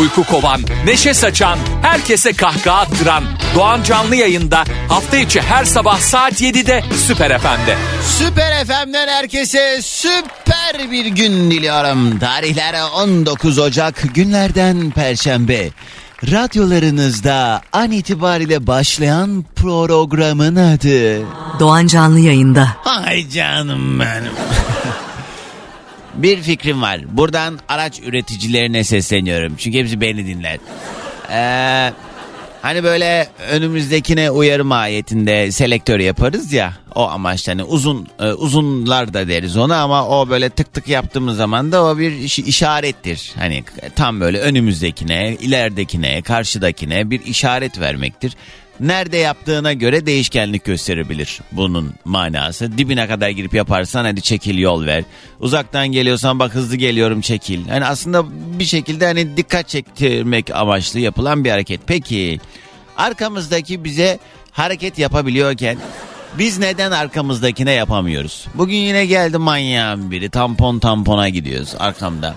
Uyku kovan, neşe saçan, herkese kahkaha attıran Doğan Canlı yayında hafta içi her sabah saat 7'de Süper FM'de. Süper FM'den herkese süper bir gün diliyorum. Tarihler 19 Ocak günlerden Perşembe. Radyolarınızda an itibariyle başlayan programın adı. Doğan Canlı yayında. Ay canım benim. bir fikrim var. Buradan araç üreticilerine sesleniyorum. Çünkü hepsi beni dinler. Ee, hani böyle önümüzdekine uyarı mahiyetinde selektör yaparız ya. O amaçla hani uzun e, uzunlar da deriz ona ama o böyle tık tık yaptığımız zaman da o bir iş- işarettir. Hani tam böyle önümüzdekine, ileridekine, karşıdakine bir işaret vermektir. Nerede yaptığına göre değişkenlik gösterebilir bunun manası. Dibine kadar girip yaparsan hadi çekil yol ver. Uzaktan geliyorsan bak hızlı geliyorum çekil. Hani aslında bir şekilde hani dikkat çektirmek amaçlı yapılan bir hareket. Peki arkamızdaki bize hareket yapabiliyorken biz neden arkamızdakine yapamıyoruz? Bugün yine geldi manyağın biri tampon tampona gidiyoruz arkamda.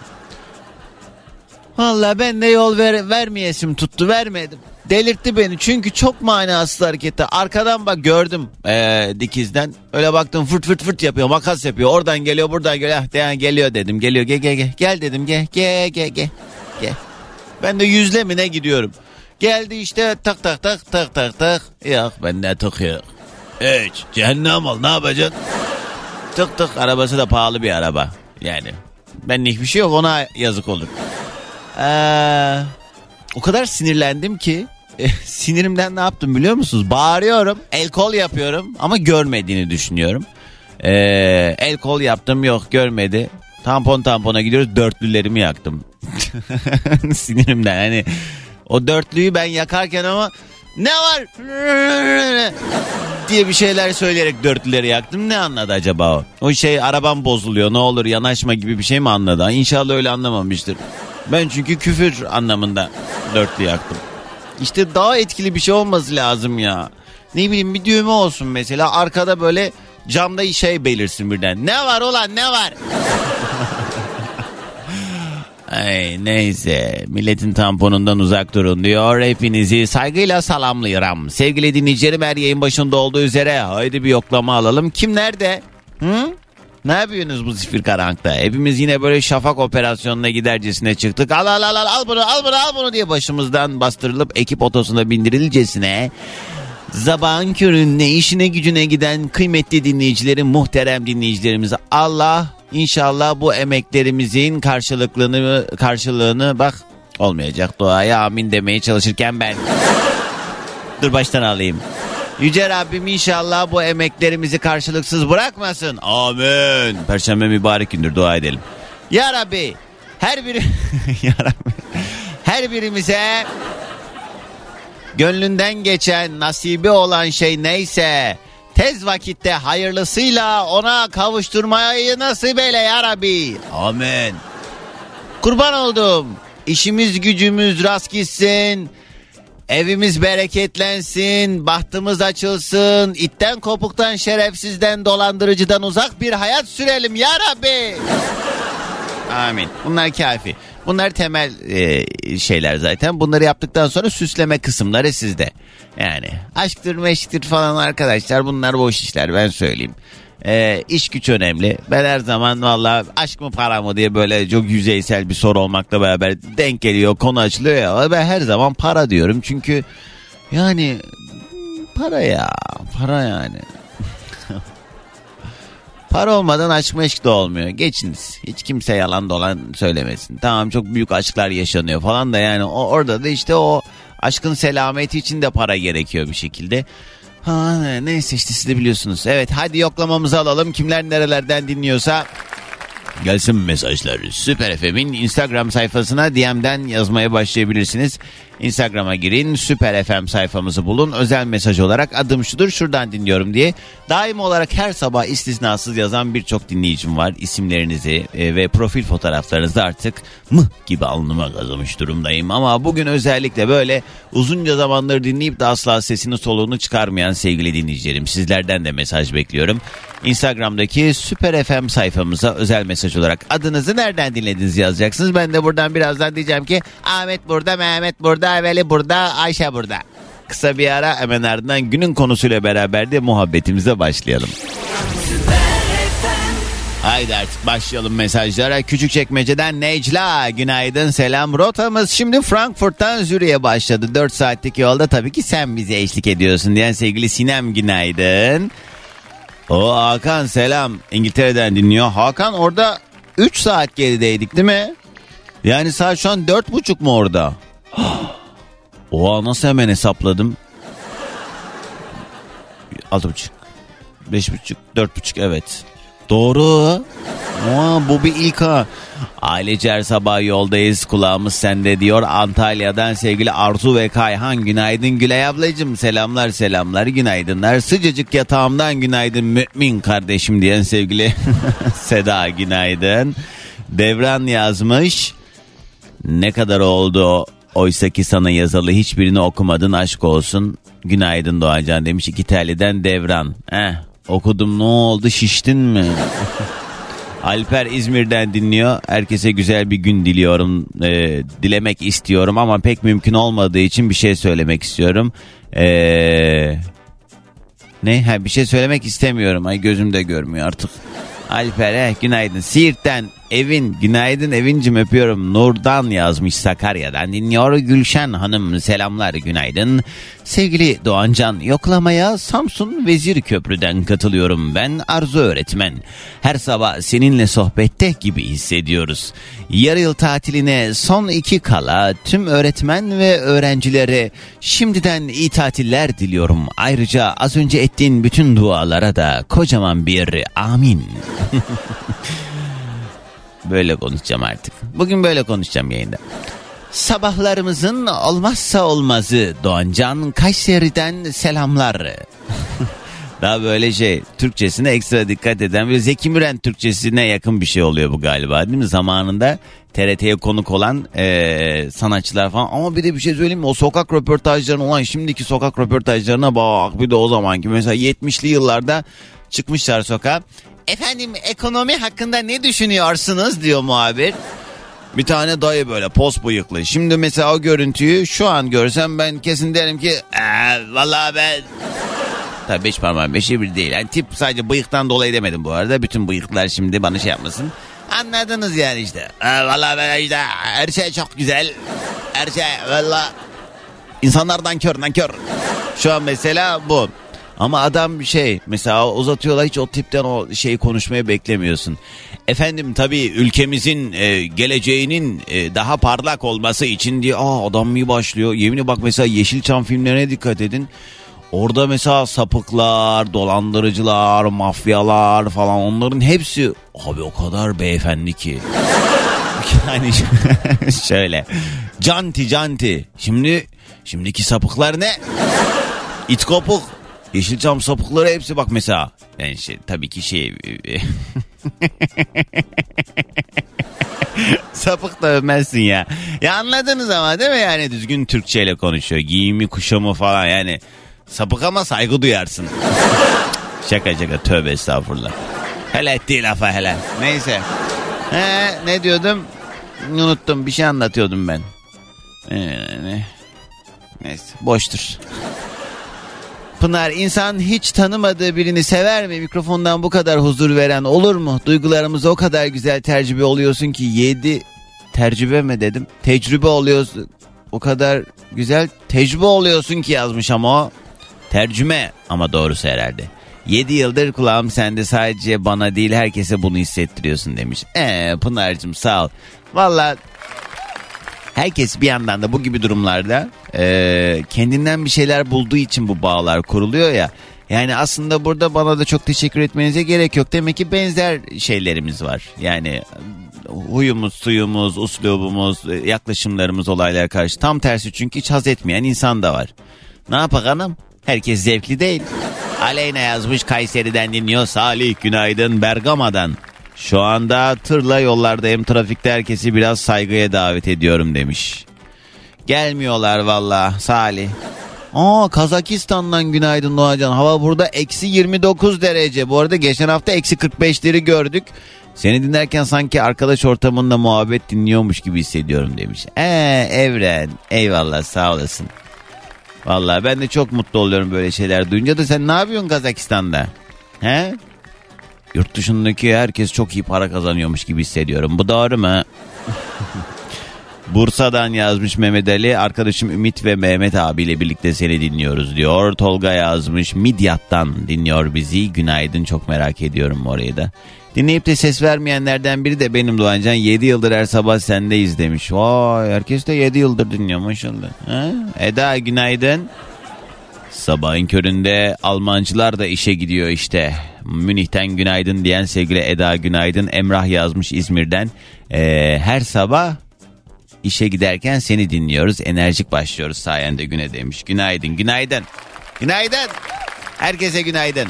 Valla ben de yol ver, vermeyesim tuttu vermedim. Delirtti beni çünkü çok manasız hareketi. Arkadan bak gördüm ee, dikizden. Öyle baktım fırt fırt fırt yapıyor makas yapıyor. Oradan geliyor buradan geliyor. Ah, de- geliyor dedim geliyor gel gel gel. Gel dedim gel gel gel gel. gel. Ben de yüzle mi ne gidiyorum. Geldi işte tak tak tak tak tak tak. Yok ben ne tıkıyor. Hiç cehennem ol ne yapacaksın? Tık tık arabası da pahalı bir araba. Yani benlik bir şey yok ona yazık olur. Ee, o kadar sinirlendim ki e, sinirimden ne yaptım biliyor musunuz? Bağırıyorum, el kol yapıyorum ama görmediğini düşünüyorum. Ee, el kol yaptım yok görmedi. Tampon tampona gidiyoruz dörtlülerimi yaktım. Sinirimden hani o dörtlüyü ben yakarken ama ne var diye bir şeyler söyleyerek dörtlüleri yaktım. Ne anladı acaba o? O şey arabam bozuluyor ne olur yanaşma gibi bir şey mi anladı? İnşallah öyle anlamamıştır. Ben çünkü küfür anlamında dörtlü yaktım. İşte daha etkili bir şey olması lazım ya. Ne bileyim bir düğme olsun mesela arkada böyle camda şey belirsin birden. Ne var ulan ne var? Ay neyse milletin tamponundan uzak durun diyor. Hepinizi saygıyla salamlıyorum. Sevgili dinleyicilerim her yayın başında olduğu üzere haydi bir yoklama alalım. Kim nerede? Hı? Ne yapıyorsunuz bu zifir karanlıkta? Hepimiz yine böyle şafak operasyonuna gidercesine çıktık. Al al al al al bunu al bunu al bunu diye başımızdan bastırılıp ekip otosuna bindirilcesine Zabağın köründe işine gücüne giden kıymetli dinleyicilerim, muhterem dinleyicilerimize Allah inşallah bu emeklerimizin karşılıklığını karşılığını bak olmayacak duaya amin demeye çalışırken ben dur baştan alayım. Yüce Rabbim inşallah bu emeklerimizi karşılıksız bırakmasın. Amin. Perşembe mübarek gündür dua edelim. Ya Rabbi her biri ya Rabbi her birimize gönlünden geçen nasibi olan şey neyse tez vakitte hayırlısıyla ona kavuşturmayı nasip eyle ya Rabbi. Amin. Kurban oldum. İşimiz gücümüz rast gitsin. Evimiz bereketlensin, bahtımız açılsın, itten kopuktan şerefsizden dolandırıcıdan uzak bir hayat sürelim ya Rabbi. Amin. Bunlar kafi. Bunlar temel e, şeyler zaten. Bunları yaptıktan sonra süsleme kısımları sizde. Yani aşktır meşktir falan arkadaşlar bunlar boş işler ben söyleyeyim. E, iş güç önemli. Ben her zaman valla aşk mı para mı diye böyle çok yüzeysel bir soru olmakla beraber denk geliyor konu açılıyor ya. Ben her zaman para diyorum çünkü yani para ya para yani. Para olmadan aşk meşk de olmuyor. Geçiniz. Hiç kimse yalan dolan söylemesin. Tamam çok büyük aşklar yaşanıyor falan da yani o, orada da işte o aşkın selameti için de para gerekiyor bir şekilde. Ha, neyse işte siz de biliyorsunuz. Evet hadi yoklamamızı alalım. Kimler nerelerden dinliyorsa Gelsin mesajlar. Süper FM'in Instagram sayfasına DM'den yazmaya başlayabilirsiniz. Instagram'a girin Süper FM sayfamızı bulun. Özel mesaj olarak adım şudur şuradan dinliyorum diye. Daim olarak her sabah istisnasız yazan birçok dinleyicim var. İsimlerinizi e, ve profil fotoğraflarınızı artık mıh gibi alnıma kazımış durumdayım. Ama bugün özellikle böyle uzunca zamandır dinleyip de asla sesini soluğunu çıkarmayan sevgili dinleyicilerim. Sizlerden de mesaj bekliyorum. Instagram'daki Süper FM sayfamıza özel mesaj olarak adınızı nereden dinlediniz yazacaksınız. Ben de buradan birazdan diyeceğim ki Ahmet burada, Mehmet burada, Veli burada, Ayşe burada. Kısa bir ara hemen ardından günün konusuyla beraber de muhabbetimize başlayalım. Haydi artık başlayalım mesajlara. Küçükçekmece'den Necla günaydın selam. Rotamız şimdi Frankfurt'tan Zürich'e başladı. 4 saatlik yolda tabii ki sen bize eşlik ediyorsun diyen sevgili Sinem günaydın. O Hakan selam İngiltere'den dinliyor. Hakan orada 3 saat gerideydik değil mi? Yani saat şu an 4.30 mu orada? Oha nasıl hemen hesapladım? 6.30 5.30 4.30 evet. Doğru. Aa, bu bir ilk ha. Ailece her sabah yoldayız kulağımız sende diyor. Antalya'dan sevgili Arzu ve Kayhan günaydın Gülay ablacım selamlar selamlar günaydınlar. Sıcacık yatağımdan günaydın mümin kardeşim diyen sevgili Seda günaydın. Devran yazmış. Ne kadar oldu oysa ki sana yazalı hiçbirini okumadın aşk olsun. Günaydın Doğancan demiş iki teliden Devran. Eh okudum ne oldu şiştin mi? Alper İzmir'den dinliyor. Herkese güzel bir gün diliyorum. Ee, dilemek istiyorum ama pek mümkün olmadığı için bir şey söylemek istiyorum. Ee, ne? Ha, bir şey söylemek istemiyorum. Ay gözüm de görmüyor artık. Alper'e günaydın. Siirt'ten Evin günaydın Evincim öpüyorum. Nurdan yazmış Sakarya'dan dinliyor. Gülşen Hanım selamlar günaydın. Sevgili Doğancan yoklamaya Samsun Vezir Köprü'den katılıyorum ben Arzu öğretmen. Her sabah seninle sohbette gibi hissediyoruz. Yarı yıl tatiline son iki kala tüm öğretmen ve öğrencilere şimdiden iyi tatiller diliyorum. Ayrıca az önce ettiğin bütün dualara da kocaman bir amin. Böyle konuşacağım artık. Bugün böyle konuşacağım yayında. Sabahlarımızın olmazsa olmazı Doğancan Kayseri'den selamlar. Daha böyle şey Türkçesine ekstra dikkat eden ve Zeki Müren Türkçesine yakın bir şey oluyor bu galiba değil mi? Zamanında TRT'ye konuk olan e, sanatçılar falan ama bir de bir şey söyleyeyim mi? O sokak röportajlarına olan şimdiki sokak röportajlarına bak bir de o zamanki mesela 70'li yıllarda çıkmışlar sokağa. Efendim ekonomi hakkında ne düşünüyorsunuz diyor muhabir. Bir tane dayı böyle pos bıyıklı. Şimdi mesela o görüntüyü şu an görsem ben kesin derim ki ee, vallahi ben... Tabii beş parmağım beşi bir değil. Yani tip sadece bıyıktan dolayı demedim bu arada. Bütün bıyıklar şimdi bana şey yapmasın. Anladınız yani işte. Ee, vallahi ben işte her şey çok güzel. Her şey valla insanlardan kör kör. Şu an mesela bu. Ama adam şey mesela uzatıyorlar hiç o tipten o şeyi konuşmaya beklemiyorsun. Efendim tabii ülkemizin e, geleceğinin e, daha parlak olması için diye aa adam bir başlıyor. Yeminle bak mesela Yeşilçam filmlerine dikkat edin. Orada mesela sapıklar, dolandırıcılar, mafyalar falan onların hepsi abi o kadar beyefendi ki. yani şöyle canti canti. Şimdi şimdiki sapıklar ne? İt kopuk. Yeşilçam sapıkları hepsi bak mesela. Yani şey, tabii ki şey... Sapık da övmezsin ya. Ya anladınız ama değil mi yani düzgün Türkçe ile konuşuyor. Giyimi kuşamı falan yani. Sapık ama saygı duyarsın. şaka şaka tövbe estağfurullah. Hele ettiği lafa hele. Neyse. He, ne diyordum? Unuttum bir şey anlatıyordum ben. Ee, neyse boştur. Pınar insan hiç tanımadığı birini sever mi? Mikrofondan bu kadar huzur veren olur mu? Duygularımız o kadar güzel tercübe oluyorsun ki yedi tercübe mi dedim? Tecrübe oluyorsun. O kadar güzel tecrübe oluyorsun ki yazmış ama o. Tercüme ama doğrusu herhalde. Yedi yıldır kulağım sende sadece bana değil herkese bunu hissettiriyorsun demiş. Eee Pınar'cığım sağ ol. Valla herkes bir yandan da bu gibi durumlarda e, kendinden bir şeyler bulduğu için bu bağlar kuruluyor ya. Yani aslında burada bana da çok teşekkür etmenize gerek yok. Demek ki benzer şeylerimiz var. Yani huyumuz, suyumuz, uslubumuz, yaklaşımlarımız olaylara karşı. Tam tersi çünkü hiç haz etmeyen insan da var. Ne yapakalım? Herkes zevkli değil. Aleyna yazmış Kayseri'den dinliyor. Salih günaydın Bergama'dan. Şu anda tırla yollardayım. Trafikte herkesi biraz saygıya davet ediyorum demiş. Gelmiyorlar valla Salih. Aa Kazakistan'dan günaydın Doğacan. Hava burada eksi 29 derece. Bu arada geçen hafta eksi 45'leri gördük. Seni dinlerken sanki arkadaş ortamında muhabbet dinliyormuş gibi hissediyorum demiş. Eee Evren eyvallah sağ olasın. Vallahi ben de çok mutlu oluyorum böyle şeyler duyunca da sen ne yapıyorsun Kazakistan'da? He? Yurt dışındaki herkes çok iyi para kazanıyormuş gibi hissediyorum. Bu doğru mu? Bursa'dan yazmış Mehmet Ali. Arkadaşım Ümit ve Mehmet abiyle birlikte seni dinliyoruz diyor. Tolga yazmış Midyat'tan dinliyor bizi. Günaydın çok merak ediyorum orayı da. Dinleyip de ses vermeyenlerden biri de benim Doğancan. 7 yıldır her sabah sendeyiz demiş. Vay herkes de 7 yıldır dinliyor maşallah. Ha? Eda günaydın. Sabahın köründe Almancılar da işe gidiyor işte. Münih'ten günaydın diyen sevgili Eda günaydın. Emrah yazmış İzmir'den. Ee, her sabah işe giderken seni dinliyoruz. Enerjik başlıyoruz sayende güne demiş. Günaydın, günaydın. Günaydın. Herkese günaydın.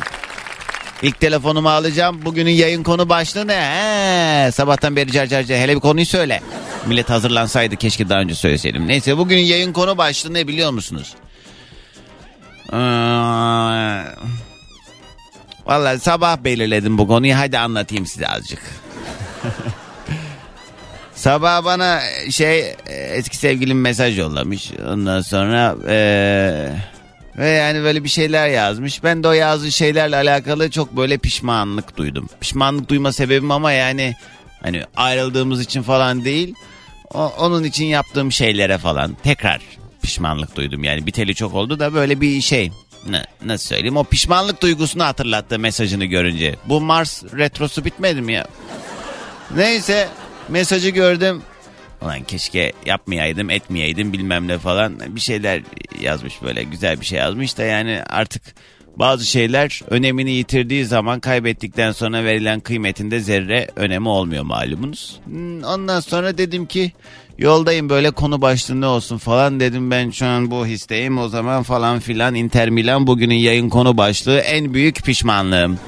İlk telefonumu alacağım. Bugünün yayın konu başlığı ne? He, sabahtan beri car car car. Hele bir konuyu söyle. Millet hazırlansaydı keşke daha önce söyleseydim. Neyse bugünün yayın konu başlığı ne biliyor musunuz? Ee, Vallahi sabah belirledim bu konuyu. Hadi anlatayım size azıcık. Sabah bana şey eski sevgilim mesaj yollamış. Ondan sonra eee, ve yani böyle bir şeyler yazmış. Ben de o yazdığı şeylerle alakalı çok böyle pişmanlık duydum. Pişmanlık duyma sebebim ama yani hani ayrıldığımız için falan değil. O, onun için yaptığım şeylere falan tekrar pişmanlık duydum. Yani biteli çok oldu da böyle bir şey. Ne, nasıl söyleyeyim o pişmanlık duygusunu hatırlattı mesajını görünce. Bu Mars retrosu bitmedi mi ya? Neyse mesajı gördüm. Ulan keşke yapmayaydım etmeyeydim bilmem ne falan bir şeyler yazmış böyle güzel bir şey yazmış da yani artık bazı şeyler önemini yitirdiği zaman kaybettikten sonra verilen kıymetinde zerre önemi olmuyor malumunuz. Hmm, Ondan sonra dedim ki yoldayım böyle konu başlığı olsun falan dedim ben şu an bu histeyim o zaman falan filan Inter Milan bugünün yayın konu başlığı en büyük pişmanlığım.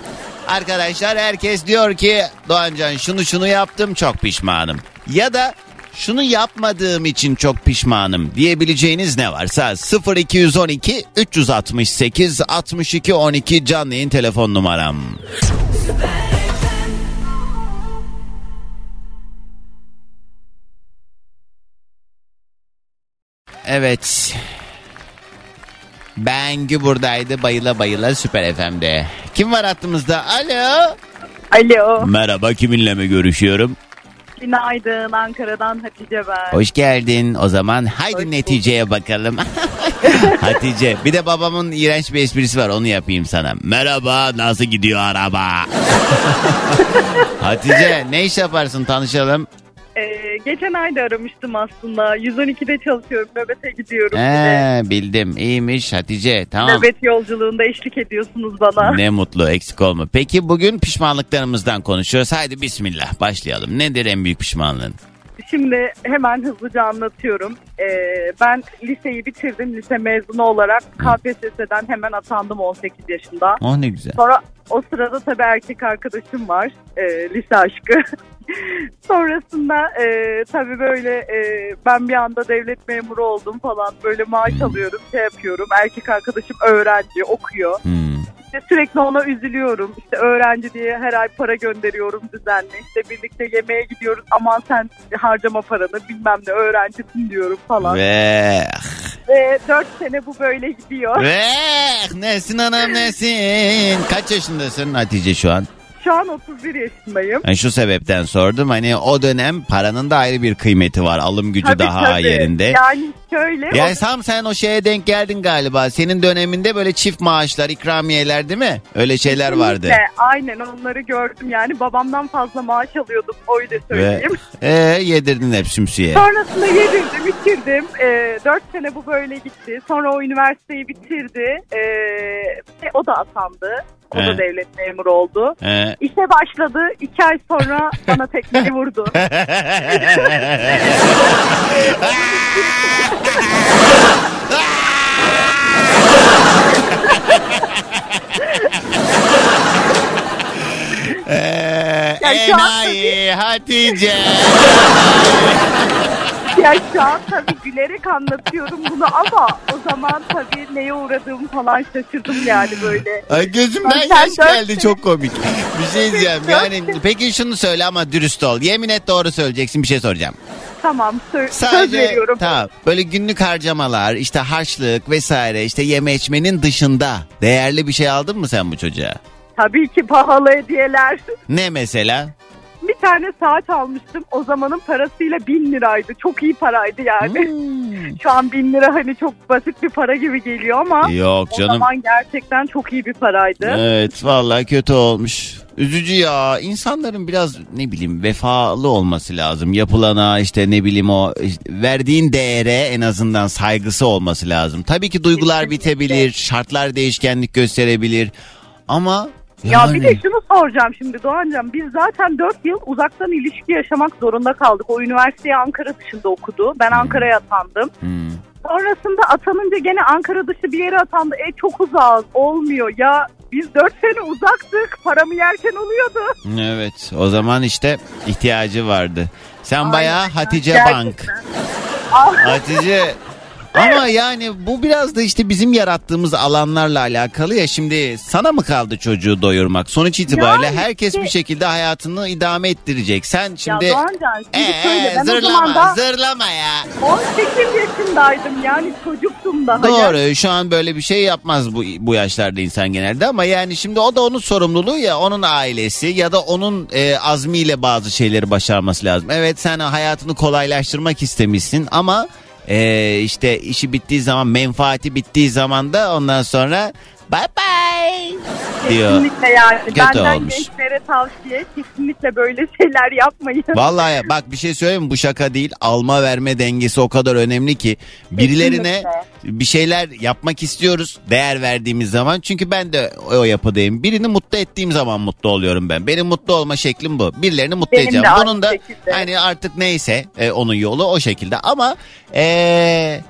Arkadaşlar herkes diyor ki Doğancan şunu şunu yaptım çok pişmanım. Ya da şunu yapmadığım için çok pişmanım diyebileceğiniz ne varsa 0212 368 62 12 canlı yayın telefon numaram. Evet. Bengü buradaydı bayıla bayıla Süper FM'de. Kim var hattımızda? Alo. Alo. Merhaba kiminle mi görüşüyorum? Günaydın. Ankara'dan Hatice ben. Hoş geldin. O zaman haydi Hoş neticeye bakalım. Hatice bir de babamın iğrenç bir esprisi var onu yapayım sana. Merhaba nasıl gidiyor araba? Hatice ne iş yaparsın tanışalım. Ee, geçen ay da aramıştım aslında. 112'de çalışıyorum. Nöbete gidiyorum. He, bildim iyiymiş Hatice tamam. Nöbet yolculuğunda eşlik ediyorsunuz bana. Ne mutlu eksik olma. Peki bugün pişmanlıklarımızdan konuşuyoruz. Haydi bismillah başlayalım. Nedir en büyük pişmanlığın? Şimdi hemen hızlıca anlatıyorum. Ee, ben liseyi bitirdim. Lise mezunu olarak KPSS'den hemen atandım 18 yaşında. Oh ne güzel. Sonra o sırada tabii erkek arkadaşım var. e, lise aşkı. Sonrasında e, tabii böyle e, ben bir anda devlet memuru oldum falan. Böyle maaş alıyorum, şey yapıyorum. Erkek arkadaşım öğrenci, okuyor. Hmm. İşte sürekli ona üzülüyorum. İşte öğrenci diye her ay para gönderiyorum düzenli. İşte birlikte yemeğe gidiyoruz. Aman sen harcama paranı bilmem ne öğrencisin diyorum falan. Ve Ve 4 sene bu böyle gidiyor. ve nesin anam nesin? Kaç yaşındasın Hatice şu an? Şu an 31 yaşındayım. Yani şu sebepten sordum hani o dönem paranın da ayrı bir kıymeti var. Alım gücü Tabii, daha tabii. yerinde. Yani şöyle. Yani o- tam sen o şeye denk geldin galiba. Senin döneminde böyle çift maaşlar, ikramiyeler değil mi? Öyle şeyler vardı. Aynen onları gördüm yani babamdan fazla maaş alıyordum öyle Ve söyleyeyim. e, yedirdin hep şemsiye. Sonrasında yedirdim, bitirdim. Ee, dört sene bu böyle gitti. Sonra o üniversiteyi bitirdi. Ee, ve o da atandı. O He. da devlet memuru oldu. Ee, İşe başladı. iki ay sonra bana tekmeyi vurdu. Ee, Ya şu an enayi Hatice. ya şu an tabii gülerek anlatıyorum bunu ama o zaman tabii neye uğradığımı falan şaşırdım yani böyle. Ay gözümden Sen yaş geldi sene- çok komik. Bir şey diyeceğim yani peki şunu söyle ama dürüst ol. Yemin et doğru söyleyeceksin bir şey soracağım. Tamam sö- söz Sadece veriyorum. tamam böyle günlük harcamalar işte harçlık vesaire işte yeme içmenin dışında değerli bir şey aldın mı sen bu çocuğa? Tabii ki pahalı hediyeler. Ne mesela? Bir tane saat almıştım. O zamanın parasıyla bin liraydı. Çok iyi paraydı yani. Hmm. Şu an bin lira hani çok basit bir para gibi geliyor ama Yok o canım. zaman gerçekten çok iyi bir paraydı. Evet vallahi kötü olmuş. Üzücü ya. İnsanların biraz ne bileyim vefalı olması lazım. Yapılana işte ne bileyim o işte verdiğin değere en azından saygısı olması lazım. Tabii ki duygular bitebilir, şartlar değişkenlik gösterebilir. Ama Ya yani- bir de şunu soracağım şimdi Doğancan. Biz zaten 4 yıl uzaktan ilişki yaşamak zorunda kaldık. O üniversiteyi Ankara dışında okudu. Ben Ankara'ya atandım. Hmm. Sonrasında atanınca gene Ankara dışı bir yere atandı. E çok uzağız olmuyor. Ya biz 4 sene uzaktık. Paramı yerken oluyordu. Evet o zaman işte ihtiyacı vardı. Sen Aynen, bayağı Hatice gerçekten. Bank. Ah, Hatice ama yani bu biraz da işte bizim yarattığımız alanlarla alakalı ya şimdi sana mı kaldı çocuğu doyurmak? Sonuç itibariyle Yani herkes işte- bir şekilde hayatını idame ettirecek. Sen şimdi ya Doğancan şimdi ee, şöyle ben o zırlama zaman da zırlama ya. 18 yaşındaydım yani çocuktum daha. Yani Doğru şu an böyle bir şey yapmaz bu bu yaşlarda insan genelde ama yani şimdi o da onun sorumluluğu ya onun ailesi ya da onun e, azmiyle bazı şeyleri başarması lazım. Evet sen hayatını kolaylaştırmak istemişsin ama e, işte işi bittiği zaman menfaati bittiği zaman da ondan sonra bye bye diyor. Kesinlikle yani. Kötü Benden olmuş. gençlere tavsiye kesinlikle böyle şeyler yapmayın. Vallahi bak bir şey söyleyeyim mi? bu şaka değil alma verme dengesi o kadar önemli ki birilerine Kesinlikle. bir şeyler yapmak istiyoruz değer verdiğimiz zaman çünkü ben de o yapıdayım birini mutlu ettiğim zaman mutlu oluyorum ben benim mutlu olma şeklim bu birilerini mutlu Benim de edeceğim bunun da şekilde. hani artık neyse e, onun yolu o şekilde ama e,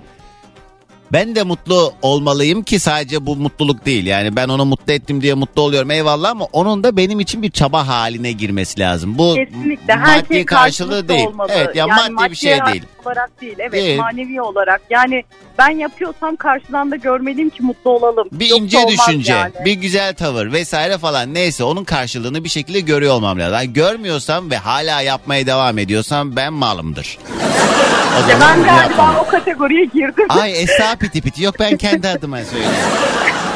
ben de mutlu olmalıyım ki sadece bu mutluluk değil. Yani ben onu mutlu ettim diye mutlu oluyorum eyvallah ama onun da benim için bir çaba haline girmesi lazım. Bu Kesinlikle her maddi şey karşılığı değil. olmalı. Evet ya yani maddi bir şey maddi değil. olarak değil. Evet Değil. manevi olarak. Yani ben yapıyorsam karşıdan da görmeliyim ki mutlu olalım. Bir Yoksa ince düşünce, yani. bir güzel tavır vesaire falan neyse onun karşılığını bir şekilde görüyor olmam lazım. Yani görmüyorsam ve hala yapmaya devam ediyorsam ben malımdır. O Ya ben galiba yapmam. o kategoriye girdim. Ay esna piti piti yok ben kendi adıma söyleyeyim.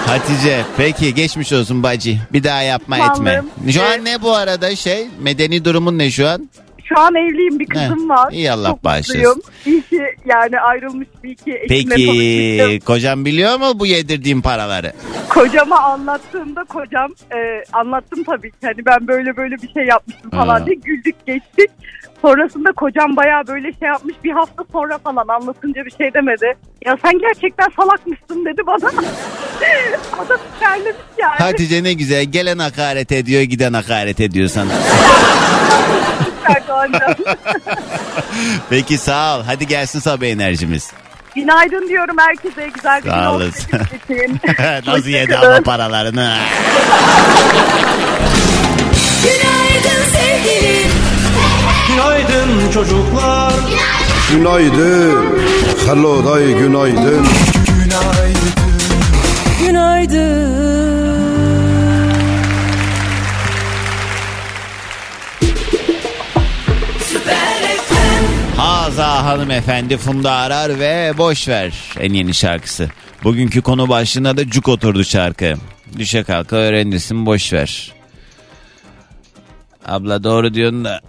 Hatice peki geçmiş olsun bacı. Bir daha yapma Tamam. etme. Şu an Evet. ne bu arada şey medeni durumun ne şu an? Şu an evliyim bir kızım Heh, var. iyi Allah Çok bağışlasın. mutluyum. İyi ki yani ayrılmış bir iki eşimle Peki tanışmıştım. kocam biliyor mu bu yedirdiğim paraları? Kocama anlattığımda kocam e, anlattım tabii ki hani ben böyle böyle bir şey yapmıştım falan diye güldük geçtik. Sonrasında kocam bayağı böyle şey yapmış bir hafta sonra falan anlatınca bir şey demedi. Ya sen gerçekten salakmışsın dedi bana. Adam terlemiş yani. Hatice ne güzel gelen hakaret ediyor giden hakaret ediyor sana. Peki sağ ol. Hadi gelsin sabah enerjimiz. Günaydın diyorum herkese güzel bir gün olsun. Nasıl yedi ama paralarını? Günaydın sevgilim. Günaydın çocuklar. Günaydın. Hello day günaydın. Günaydın. Haza hanımefendi Funda Arar ve Boş Ver en yeni şarkısı. Bugünkü konu başlığına da cuk oturdu şarkı. Düşe kalka öğrenirsin boş ver. Abla doğru diyorsun da.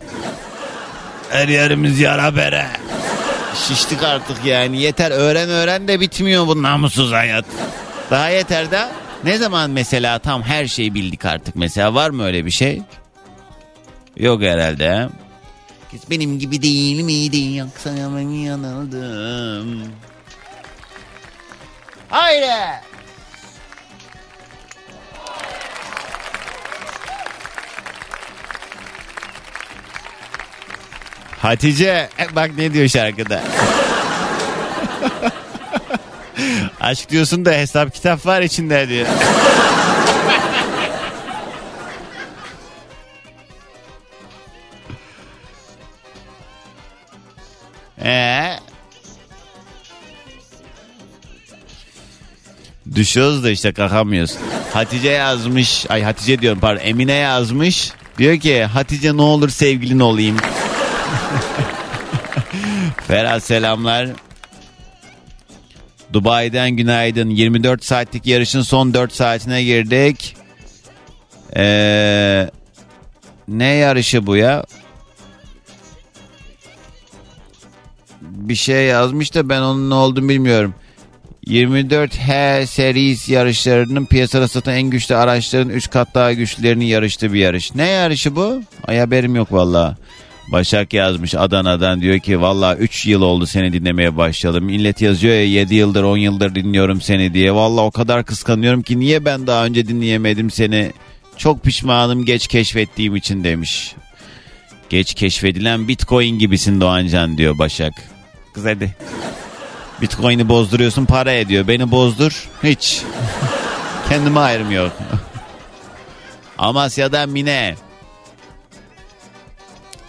Her yerimiz yara bere. Şiştik artık yani. Yeter öğren öğren de bitmiyor bu namussuz hayat. Daha yeter de ne zaman mesela tam her şeyi bildik artık mesela var mı öyle bir şey? Yok herhalde. benim gibi değil miydi yoksa ben yanıldım. Haydi. Hatice bak ne diyor şarkıda. Aşk diyorsun da hesap kitap var içinde diyor. Ee? Düşüyoruz da işte kalkamıyoruz. Hatice yazmış. Ay Hatice diyorum pardon. Emine yazmış. Diyor ki Hatice ne olur sevgilin olayım. Ferhat selamlar. Dubai'den günaydın. 24 saatlik yarışın son 4 saatine girdik. Ee, ne yarışı bu ya? Bir şey yazmış da ben onun ne olduğunu bilmiyorum. 24H series yarışlarının piyasada satan en güçlü araçların 3 kat daha güçlülerinin yarıştığı bir yarış. Ne yarışı bu? Ay haberim yok valla. Başak yazmış Adana'dan diyor ki valla 3 yıl oldu seni dinlemeye başladım. Millet yazıyor ya 7 yıldır 10 yıldır dinliyorum seni diye. Valla o kadar kıskanıyorum ki niye ben daha önce dinleyemedim seni. Çok pişmanım geç keşfettiğim için demiş. Geç keşfedilen bitcoin gibisin Doğancan diyor Başak. Kız hadi. Bitcoin'i bozduruyorsun para ediyor. Beni bozdur hiç. Kendime ayrım yok. Amasya'dan Mine.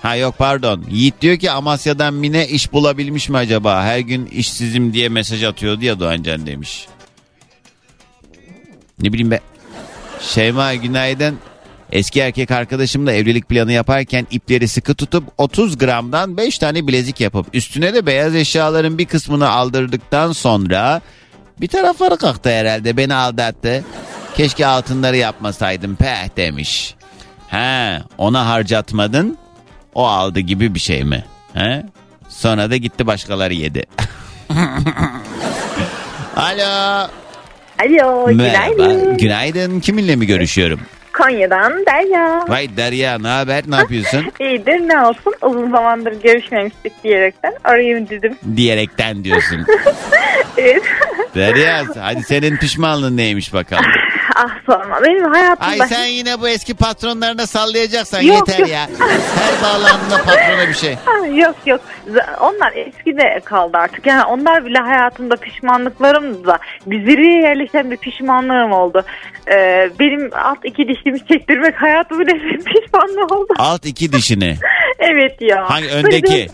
Ha yok pardon. Yiğit diyor ki Amasya'dan Mine iş bulabilmiş mi acaba? Her gün işsizim diye mesaj atıyordu ya Doğancan demiş. Ne bileyim be. Şeyma günaydın. Eski erkek arkadaşımla evlilik planı yaparken ipleri sıkı tutup 30 gramdan 5 tane bilezik yapıp üstüne de beyaz eşyaların bir kısmını aldırdıktan sonra bir tarafları kalktı herhalde beni aldattı. Keşke altınları yapmasaydım peh demiş. He ona harcatmadın o aldı gibi bir şey mi? He? Sonra da gitti başkaları yedi. Alo. Alo, Merhaba. günaydın. Günaydın. Kiminle mi görüşüyorum? Konya'dan Derya. Vay Derya ne haber? Ne yapıyorsun? İyidir ne olsun uzun zamandır görüşmemiştik diyerekten arayayım dedim. Diyerekten diyorsun. Evet. Derya hadi senin pişmanlığın neymiş bakalım. ah sorma benim hayatımda... Ay sen yine bu eski patronlarına sallayacaksan Yok, yeter yok. ya. Her bağlandığında patrona bir şey. Yok yok onlar eskide kaldı artık yani onlar bile hayatımda pişmanlıklarım da bir zirveye yerleşen bir pişmanlığım oldu. Ee, benim alt iki dişimi çektirmek hayatımın en pişmanlığı oldu. Alt iki dişini. evet ya. Hangi Böyle öndeki?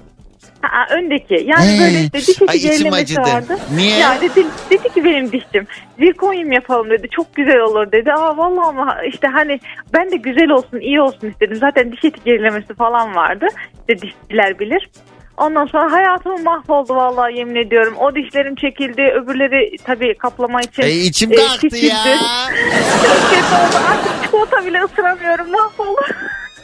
Ha, öndeki. Yani Ee, böyle işte diş ay eti içim gerilemesi acıdı. vardı. Niye? Ya dedi, dedi ki benim dişim zirkonyum yapalım dedi. Çok güzel olur dedi. Aa vallahi ama işte hani ben de güzel olsun iyi olsun istedim. Zaten diş eti gerilemesi falan vardı. İşte dişçiler bilir. Ondan sonra hayatım mahvoldu vallahi yemin ediyorum. O dişlerim çekildi. Öbürleri tabii kaplama için. Ay içim e, kalktı küçüldü. ya. Çok kötü oldu. Artık çikolata bile ısıramıyorum. Mahvoldu.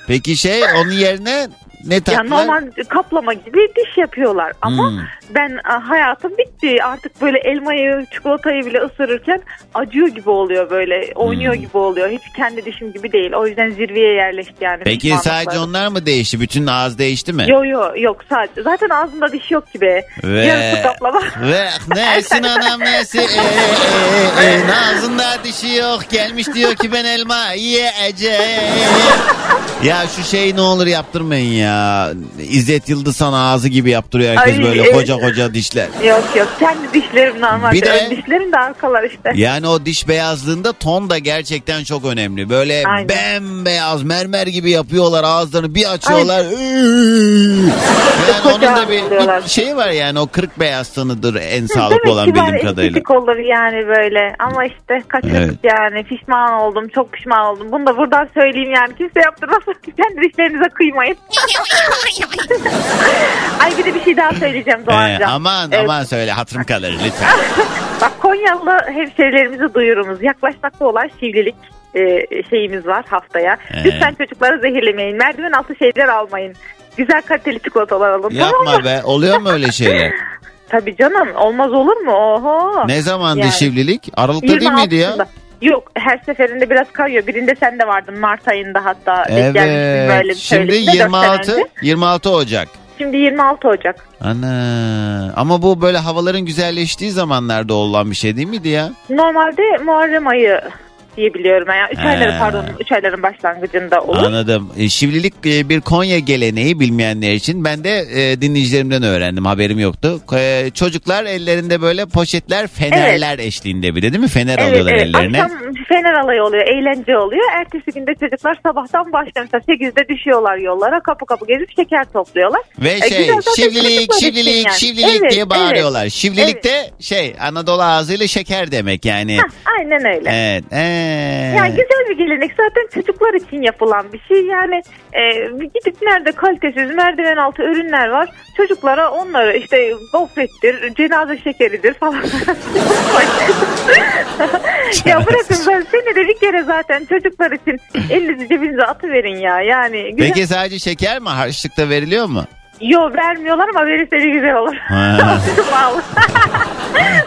Peki şey onun yerine ne Ya taktılar? normal kaplama gibi diş yapıyorlar ama Hmm. ben a, hayatım bitti. Artık böyle elmayı, çikolatayı bile ısırırken acıyor gibi oluyor böyle. Oynuyor Hmm. gibi oluyor. Hiç kendi dişim gibi değil. O yüzden zirveye yerleşti yani. Peki sadece onlar mı değişti? Bütün ağız değişti mi? Yok yok yok sadece. Zaten ağzımda diş yok ki be. Ve, Yarısı kaplama. ve nesin anam nesi e, e, e, Nazında dişi yok gelmiş diyor ki ben elma yiyeceğim. ya şu şey ne olur yaptırmayın ya. İzzet Yıldızhan ağzı gibi yaptırıyor herkes Ay, böyle evet. koca koca dişler. yok yok kendi dişlerim normalde. Bir de- Ön dişlerim de arkalar işte. Yani o diş beyazlığında ton da gerçekten çok önemli. Böyle Aynen. bembeyaz mermer gibi yapıyorlar ağızlarını bir açıyorlar. yani onun da bir, bir şey var yani o kırk beyaz tanıdır en Demek sağlıklı olan ki bildiğim kadarıyla. estetik olur yani böyle. Ama işte kaçırdık Evet. yani. Pişman oldum. Çok pişman oldum. Bunu da buradan söyleyeyim yani. Kimse yaptırmasın. Kendi dişlerinize kıymayın. Ay bir de bir şey daha söyleyeceğim Ee, Doğancan. aman Evet. aman söyle hatırım kalır lütfen. Bak Konyalı hemşehrilerimize duyurumuz. Yaklaşmakta olan şivlilik e, şeyimiz var haftaya. Ee. Lütfen çocukları zehirlemeyin. Merdiven altı şeyler almayın. Güzel kaliteli çikolatalar alın. tamam? Yapma be. Oluyor mu öyle şeyler? Tabii canım olmaz olur mu? Oho. Ne zamandı Yani. şivlilik? Aralıkta değil miydi ya? 26'sında. Yok her seferinde biraz kayıyor. Birinde sen de vardın Mart ayında hatta. gelmiştin böyle Evet. bir Şimdi söyleşide, dört sene 26 önce. 26 Ocak. Şimdi 26 Ocak. Ana. Ama bu böyle havaların güzelleştiği zamanlarda olan bir şey değil miydi ya? Normalde Muharrem ayı diye biliyorum. Yani 3 He. ayları pardon 3 ayların başlangıcında olur. Anladım. E, şivlilik e, bir Konya geleneği bilmeyenler için ben de e, dinleyicilerimden öğrendim. Haberim yoktu. E, çocuklar ellerinde böyle poşetler fenerler eşliğinde bir de değil mi? Fener alıyorlar ellerine. Akşam fener alayı oluyor, eğlence oluyor. Ertesi günde çocuklar sabahtan başlıyor. Mesela 8'de düşüyorlar yollara, kapı kapı gezip şeker topluyorlar. Ve E, şey şivlilik şivlilik yani. şivlilik Evet, diye evet. bağırıyorlar. Şivlilik de şey Anadolu ağzıyla şeker demek yani. Hah, aynen öyle. Evet. ee. Yani güzel bir gelenek zaten çocuklar için yapılan bir şey. Yani e, gidip nerede kalitesiz merdiven altı ürünler var. Çocuklara onları işte gofrettir, cenaze şekeridir falan. ya bırakın ben seni de bir kere zaten çocuklar için elinizi cebinize atıverin ya. Yani güzel. Peki sadece şeker mi? Harçlıkta veriliyor mu? Yo vermiyorlar ama verirse de güzel olur. Ha.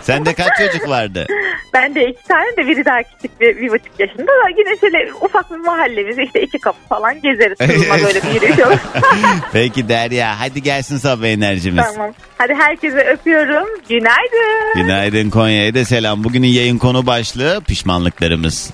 Sende kaç çocuk vardı? ben de iki tane de biri daha küçük bir, bir buçuk yaşında da yine şöyle ufak bir mahallemiz işte iki kapı falan gezeriz. Böyle bir yürüyüş olur. Peki Derya hadi gelsin sabah enerjimiz. tamam. Hadi herkese öpüyorum. Günaydın. Günaydın Konya'ya da selam. Bugünün yayın konu başlığı pişmanlıklarımız.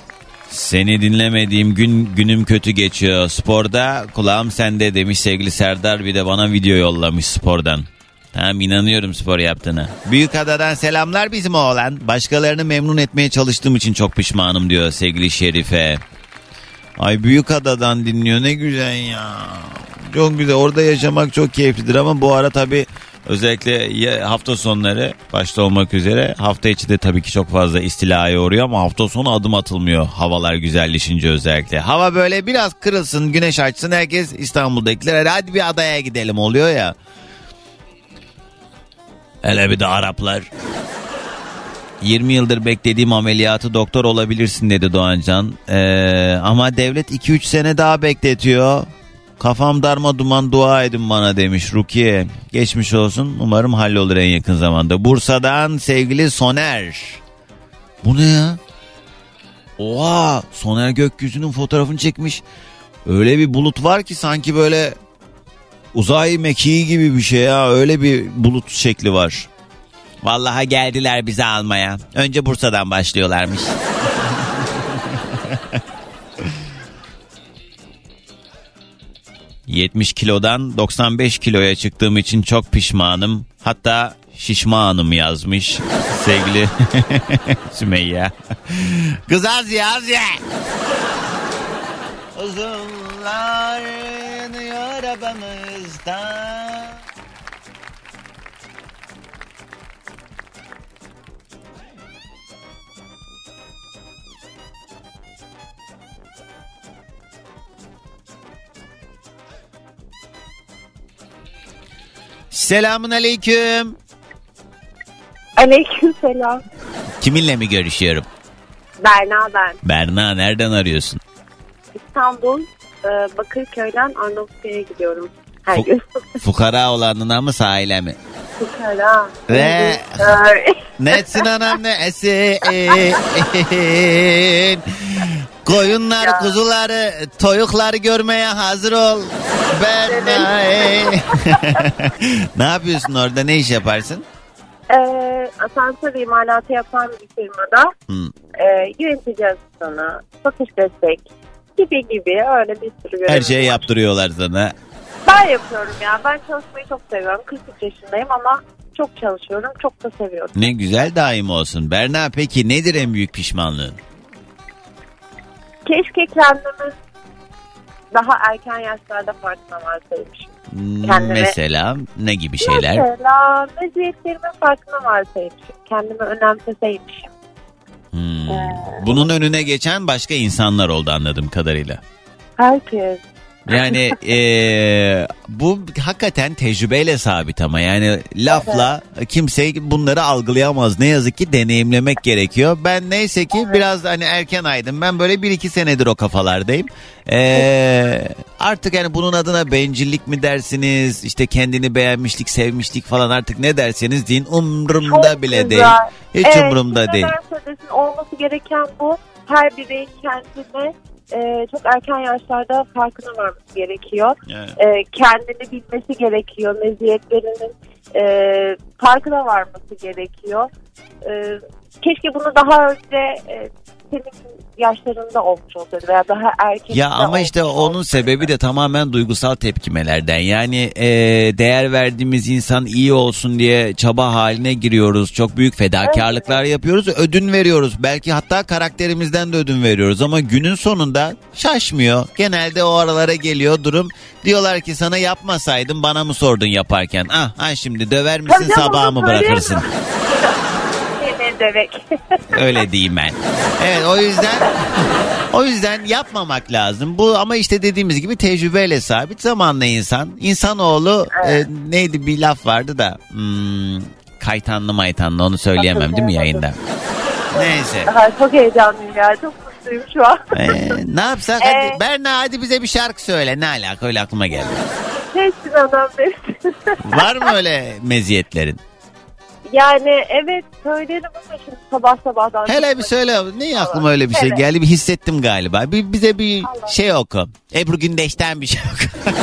Seni dinlemediğim gün günüm kötü geçiyor. Sporda kulağım sende demiş sevgili Serdar bir de bana video yollamış spordan. Tamam inanıyorum spor yaptığına. Büyük adadan selamlar bizim oğlan. Başkalarını memnun etmeye çalıştığım için çok pişmanım diyor sevgili Şerife. Ay büyük adadan dinliyor ne güzel ya. Çok güzel orada yaşamak çok keyiflidir ama bu ara tabii özellikle hafta sonları başta olmak üzere hafta içi de tabii ki çok fazla istilaya uğruyor ama hafta sonu adım atılmıyor havalar güzelleşince özellikle. Hava böyle biraz kırılsın güneş açsın herkes İstanbul'dakiler "Hadi- hadi bir adaya gidelim oluyor ya. Hele bir de Araplar. 20 yıldır beklediğim ameliyatı doktor olabilirsin dedi Doğancan. Ee, ama devlet 2-3 sene daha bekletiyor. Kafam darma duman dua edin bana demiş Rukiye. Geçmiş olsun umarım hallolur en yakın zamanda. Bursa'dan sevgili Soner. Bu ne ya? Oha Soner gökyüzünün fotoğrafını çekmiş. Öyle bir bulut var ki sanki böyle uzay mekiği gibi bir şey ya. Öyle bir bulut şekli var. Vallahi geldiler bizi almaya. Önce Bursa'dan başlıyorlarmış. ...70 kilodan 95 kiloya çıktığım için çok pişmanım. Hatta şişmanım yazmış sevgili Sümeyye. Kız az ye az ye. Uzunlar yanıyor arabamızda. Selamun aleyküm. Aleyküm selam. Kiminle mi görüşüyorum? Berna ben. Berna nereden arıyorsun? İstanbul e, Bakırköy'den Arnavutköy'e gidiyorum her Fu- gün. Fukara olanına mı sahile mi? Fukara. Ve netsin anam ne esin. Koyunlar, Ya. kuzuları, toyukları görmeye hazır ol. Berna. ne yapıyorsun orada? Ne iş yaparsın? e, asansör imalatı yapan bir firmada Hı. e, yönetici asistanı, satış destek gibi gibi öyle bir sürü Her şeyi var. yaptırıyorlar sana. Ben yapıyorum ya. Ben çalışmayı çok seviyorum. 43 yaşındayım ama çok çalışıyorum. Çok da seviyorum. Ne güzel daim olsun. Berna peki nedir en büyük pişmanlığın? Keşke kendimi daha erken yaşlarda farkına varsaymışım. Hmm, Kendime- Mesela ne gibi şeyler? Mesela meziyetlerimin farkına varsaymışım. Kendimi önemseseymişim. Hmm. Bunun önüne geçen başka insanlar oldu anladığım kadarıyla. Herkes. Yani eee, bu hakikaten tecrübeyle sabit ama yani lafla kimse bunları algılayamaz. Ne yazık ki deneyimlemek gerekiyor. Ben neyse ki biraz hani erken aydım. Ben böyle bir iki senedir o kafalardayım. Eee, artık yani bunun adına bencillik mi dersiniz? İşte kendini beğenmişlik, sevmişlik falan artık ne derseniz deyin umurumda Çok bile güzel. değil. Hiç Evet, umurumda değil. olması gereken bu. Her bireyin kendine e, çok erken yaşlarda farkına varması gerekiyor. Evet. E, kendini bilmesi gerekiyor. Meziyetlerinin e, farkına varması gerekiyor. E, keşke bunu daha önce e, senin yaşlarında olmuş olsaydı veya daha erken. Ya ama işte onun sebebi de tamamen duygusal tepkimelerden. Yani e, değer verdiğimiz insan iyi olsun diye çaba haline giriyoruz. Çok büyük fedakarlıklar yapıyoruz. Ödün veriyoruz. Belki hatta karakterimizden de ödün veriyoruz. Ama günün sonunda şaşmıyor. Genelde o aralara geliyor durum. Diyorlar ki sana yapmasaydım bana mı sordun yaparken? Ah, ah şimdi döver misin sabaha mı bırakırsın? Dövek. Öyle diyeyim ben. Evet o yüzden o yüzden yapmamak lazım. Bu ama işte dediğimiz gibi tecrübeyle sabit zamanla insan. İnsanoğlu e, neydi bir laf vardı da hmm, kaytanlı maytanlı onu söyleyemem değil mi yayında? Neyse. Aha, çok heyecanlıyım ya. Çok mutluyum şu an. Ee, ne yapsak? Hadi, Ee, Berna hadi bize bir şarkı söyle. Ne alaka öyle aklıma geldi. Hepsini adam. Var mı öyle meziyetlerin? Yani evet söylerim ama şimdi sabah sabahdan. Hele bir söyle. Ne aklıma öyle bir şey Evet. geldi? Bir hissettim galiba. Bir, bize bir şey oku. Ebru Gündeş'ten bir şey oku.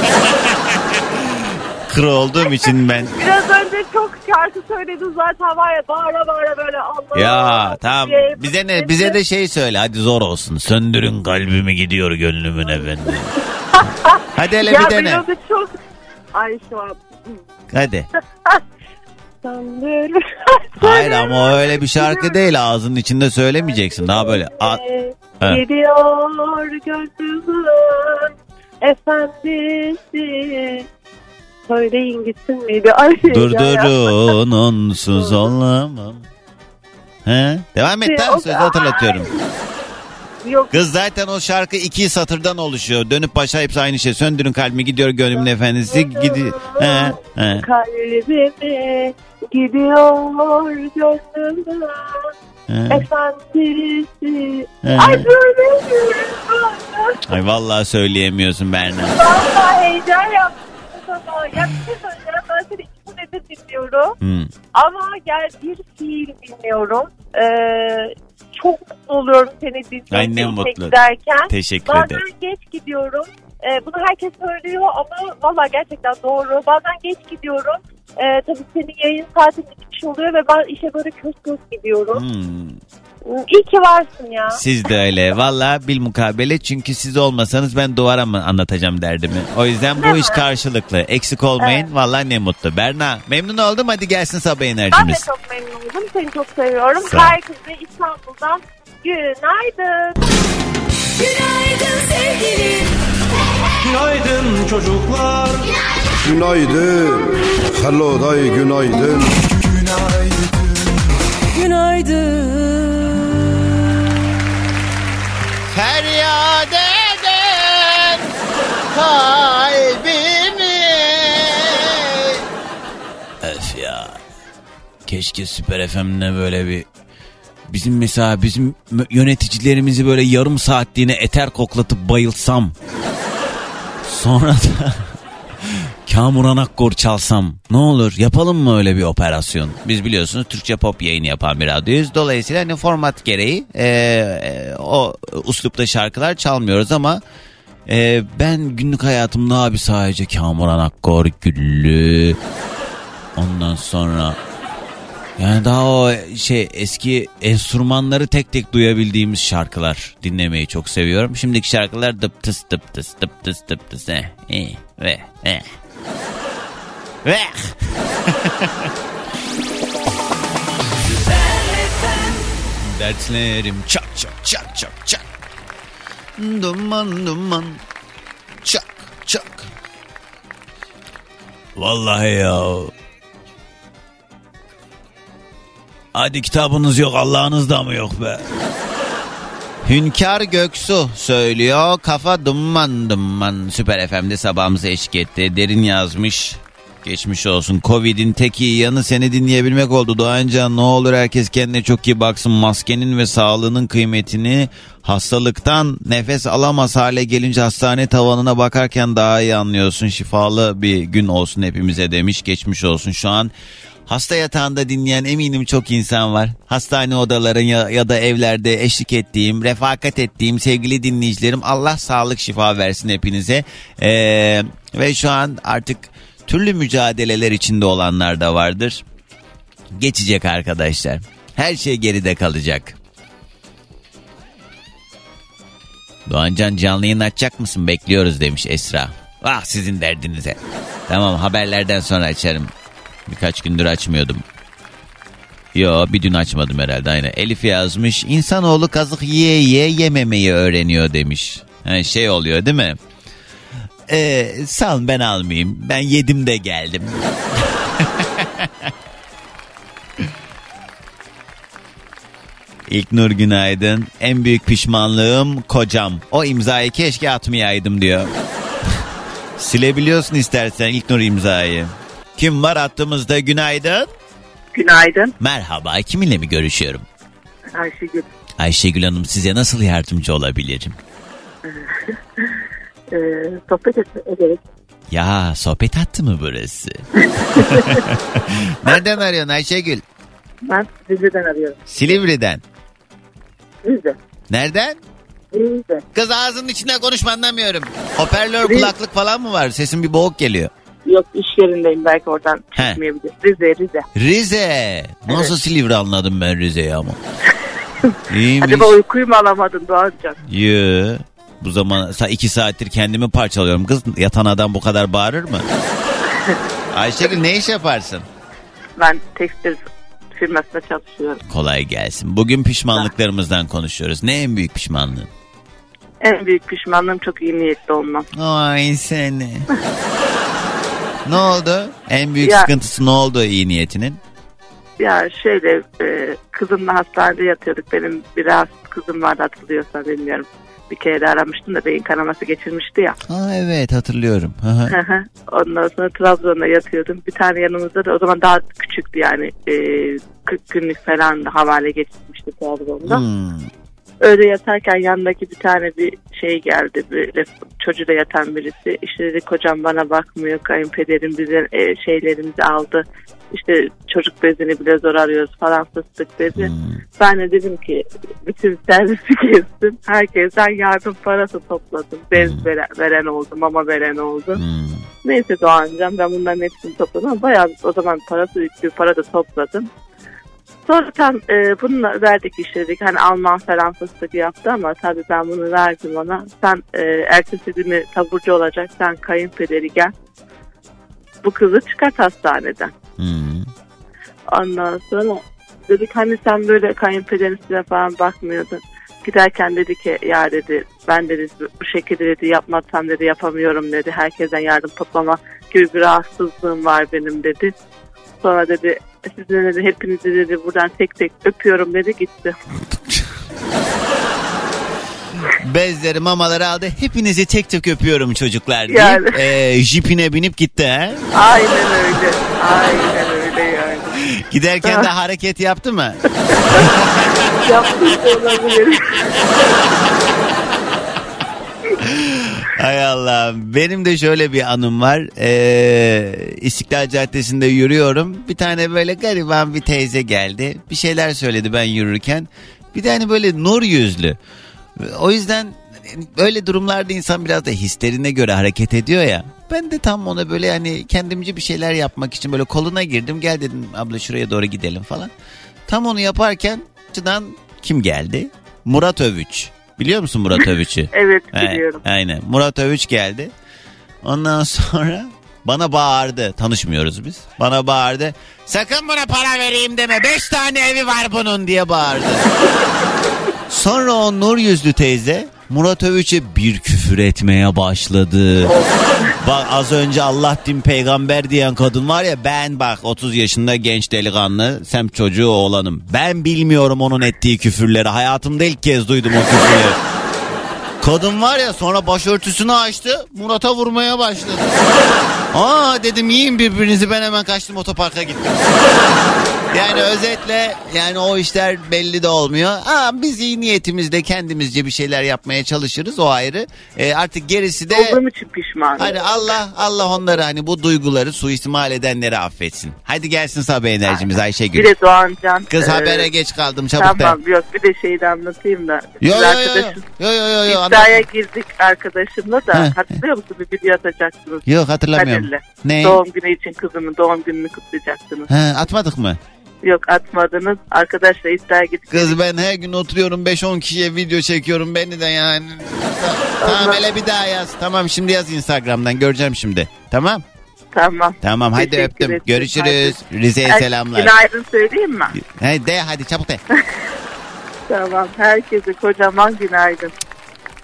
Kır olduğum için ben. Biraz önce çok şarkı söyledin zaten var ya bağıra bağıra böyle Allah. Ya tamam diye bize ne bize de şey söyle hadi zor olsun. Söndürün kalbimi gidiyor gönlümün efendim. hadi hele Ya bir dene. da çok. Ay şu an. Hadi. Sanırım. Hayır ama o öyle bir şarkı değil ağzının içinde söylemeyeceksin. Daha böyle a- Evet. Gidiyor gönlümün efendisi. Söyleyin gitsin miydi? Ay, durdurun onsuz olamam. He? Devam et tamam sözü hatırlatıyorum. Yok Kız zaten o şarkı iki satırdan oluşuyor. Dönüp başa hepsi aynı şey. Söndürün kalbimi gidiyor gönlümün efendisi. Gidi he, he. kalbime gidiyor gönlümün he. efendisi. Ay söyleyin. Ay vallahi söyleyemiyorsun Berna. Vallahi heyecan yaptım. Ya bir şey söyleyeceğim. Ben seni iki senedir dinliyorum. Hmm. Ama gel bir fiil dinliyorum. Ee, çok mutlu oluyorum seni dinlerken. Ay ne mutlu. Giderken. Teşekkür Bazen ederim. geç gidiyorum. Ee, bunu herkes söylüyor ama valla gerçekten doğru. Bazen geç gidiyorum. Ee, tabii senin yayın saatin bitmiş oluyor ve ben işe böyle köz köz gidiyorum. Hmm. İyi ki varsın ya. Siz de öyle. Vallahi bil mukabele çünkü siz olmasanız ben duvara mı anlatacağım derdimi. O yüzden bu iş karşılıklı. Eksik olmayın. Vallahi ne mutlu. Berna memnun oldum. Hadi gelsin sabah Ben de enerjimiz. çok memnun oldum. Seni çok seviyorum. Herkese İstanbul'dan günaydın. Günaydın sevgilim. Günaydın çocuklar Günaydın. Hello day günaydın. Günaydın. Feryat eden kalbimi. Öf ya. Keşke Süper FM'de böyle bir bizim mesela bizim yöneticilerimizi böyle yarım saatliğine eter koklatıp bayılsam. Sonra da Kamuran Akkor çalsam ne olur yapalım mı öyle bir operasyon? Biz biliyorsunuz Türkçe pop yayını yapan bir radyoyuz. Dolayısıyla hani format gereği e, e, o uslupta şarkılar çalmıyoruz ama e, ben günlük hayatımda abi sadece Kamuran Akkor, Güllü ondan sonra yani daha o şey eski enstrümanları tek tek duyabildiğimiz şarkılar dinlemeyi çok seviyorum. Şimdiki şarkılar dıp tıs dıp tıs dıp tıs dıp tıs eh, eh, ve eh. Ve. Dertlerim çak çak çak çak çak. Duman duman. Çak çak. Vallahi ya Hadi kitabınız yok Allah'ınız da mı yok be? Hünkar Göksu söylüyor. Kafa dumman dumman. Süper FM'de sabahımıza eşlik etti. Derin yazmış. Geçmiş olsun. Covid'in tek iyi yanı seni dinleyebilmek oldu. Doğancan ne olur herkes kendine çok iyi baksın. Maskenin ve sağlığının kıymetini hastalıktan nefes alamaz hale gelince hastane tavanına bakarken daha iyi anlıyorsun. Şifalı bir gün olsun hepimize demiş. Geçmiş olsun. Şu an Hasta yatağında dinleyen eminim çok insan var. Hastane odaların ya, ya da evlerde eşlik ettiğim, refakat ettiğim sevgili dinleyicilerim Allah sağlık şifa versin hepinize. Ee, ve şu an artık türlü mücadeleler içinde olanlar da vardır. Geçecek arkadaşlar. Her şey geride kalacak. Doğancan canlı yayın açacak mısın? Bekliyoruz demiş Esra. Ah sizin derdinize. Tamam haberlerden sonra açarım. Birkaç gündür açmıyordum. Yo bir dün açmadım herhalde aynen. Elif yazmış insanoğlu kazık yiye yiye yememeyi öğreniyor demiş. Ha, şey oluyor değil mi? Ee, sal ben almayayım. Ben yedim de geldim. İlk Nur günaydın. En büyük pişmanlığım kocam. O imzayı keşke atmayaydım diyor. Silebiliyorsun istersen İlk Nur imzayı. Kim var attığımızda günaydın? Günaydın. Merhaba kiminle mi görüşüyorum? Ayşegül. Ayşegül Hanım size nasıl yardımcı olabilirim? Ee, sohbet ederek. Ya sohbet hattı mı burası? Nereden arıyorsun Ayşegül? Ben Rize'den arıyorum. Silivri'den. Rize. Nereden? Rize. Kız ağzının içinden konuşma anlamıyorum. Hoparlör kulaklık falan mı var? Sesin bir boğuk geliyor. Yok iş yerindeyim belki oradan He. çıkmayabilir. Rize Rize. Rize. Nasıl Silivri anladım ben Rize'yi ama. İyiymiş. Acaba uykuyu mu alamadın Doğancan? Yoo. Bu zaman sa- iki saattir kendimi parçalıyorum. Kız yatan adam bu kadar bağırır mı? Ayşegül ne iş yaparsın? Ben tekstil firmasında çalışıyorum. Kolay gelsin. Bugün pişmanlıklarımızdan konuşuyoruz. Ne en büyük pişmanlığın? En büyük pişmanlığım çok iyi niyetli olmam. Ay seni. ne oldu? En büyük Ya- sıkıntısı ne oldu iyi niyetinin? Ya şöyle e, kızımla hastanede yatıyorduk. Benim bir rahatsız kızım vardı hatırlıyorsan bilmiyorum. Bir kere de aramıştım da beyin kanaması geçirmişti ya. Ha evet hatırlıyorum. Hı hı. Ondan sonra Trabzon'da yatıyordum. Bir tane yanımızda da o zaman daha küçüktü yani. E, 40 günlük falan da havale geçirmişti Trabzon'da. Hmm. Öyle yatarken yanındaki bir tane bir şey geldi. Böyle çocuğuyla yatan birisi. İşte dedi kocam bana bakmıyor. Kayınpederim bize e, şeylerimizi aldı. İşte çocuk bezini bile zor arıyoruz falan fıstık dedi. Hmm. Ben de dedim ki bütün servisi kestim. Herkesten yardım parası topladım. Bez Hmm. veren, veren oldu, mama veren oldu. Hmm. Neyse Doğancan ben bunların hepsini topladım bayağı o zaman parası yüklü para da topladım. Sonra tam e, bununla verdik işledik. Hani Alman falan fıstık yaptı ama tabii ben bunu verdim ona. Sen e, ertesi günü taburcu olacak. Sen kayınpederi gel. Bu kızı çıkart hastaneden. Hmm. Ondan sonra dedik hani sen böyle kayınpederin size falan bakmıyordun. Giderken dedi ki ya dedi ben dedi bu şekilde dedi yapmazsam dedi yapamıyorum dedi. Herkesten yardım toplama gibi bir rahatsızlığım var benim dedi. Sonra dedi sizin dedi hepinizi dedi buradan tek tek öpüyorum dedi gitti. Bezleri mamaları aldı. Hepinizi tek tek öpüyorum çocuklar deyip Yani. e, jipine binip gitti ha. Aynen öyle. Aynen öyle yani. Giderken de hareket yaptı mı? Yaptım olabilir. Hay Allah. Benim de şöyle bir anım var. Ee, İstiklal Caddesi'nde yürüyorum. Bir tane böyle gariban bir teyze geldi. Bir şeyler söyledi ben yürürken. Bir de hani böyle nur yüzlü. O yüzden öyle durumlarda insan biraz da hislerine göre hareket ediyor ya. Ben de tam ona böyle hani kendimce bir şeyler yapmak için böyle koluna girdim. Gel dedim abla şuraya doğru gidelim falan. Tam onu yaparken açıdan kim geldi? Murat Övüç. Biliyor musun Murat Övüç'ü? Evet biliyorum. aynen. Murat Övüç geldi. Ondan sonra bana bağırdı. Tanışmıyoruz biz. Bana bağırdı. Sakın buna para vereyim deme. Beş tane evi var bunun diye bağırdı. sonra o nur yüzlü teyze Murat Övüç'e bir küfür etmeye başladı. Bak az önce Allah din peygamber diyen kadın var ya ben bak 30 yaşında genç delikanlı semt çocuğu oğlanım. Ben bilmiyorum onun ettiği küfürleri. Hayatımda ilk kez duydum o küfürleri. Kadın var ya sonra başörtüsünü açtı Murat'a vurmaya başladı. Aa dedim yiyin birbirinizi ben hemen kaçtım otoparka gittim. Yani özetle yani o işler belli de olmuyor. Aa, biz iyi niyetimizde kendimizce bir şeyler yapmaya çalışırız o ayrı. Ee, artık gerisi de Olduğum için pişmanım. hani Allah Allah onları hani bu duyguları suistimal edenleri affetsin. Hadi gelsin sabah enerjimiz Ayşegül. Bir de Doğancan. Kız e, habere geç kaldım çabuk. Tamam yok bir de şeyi de anlatayım da. Yo yo yo yo. Yo yo iddiaya girdik arkadaşımla da hatırlıyor musun bir video atacaksınız. Yok hatırlamıyorum. Kadir'le. Ne? Doğum günü için kızımın doğum gününü kutlayacaksınız. He, atmadık mı? Yok atmadınız. Arkadaşla iddiaya gittik. Kız ben her gün oturuyorum 5-10 kişiye video çekiyorum beni de yani. tamam hele bir daha yaz. Tamam şimdi yaz Instagram'dan göreceğim şimdi. Tamam? Tamam. Tamam hadi Teşekkür öptüm. ederim. Görüşürüz. Rize'ye Her- selamlar. Günaydın söyleyeyim mi? He, de hadi çabuk de. Tamam. Herkese kocaman günaydın.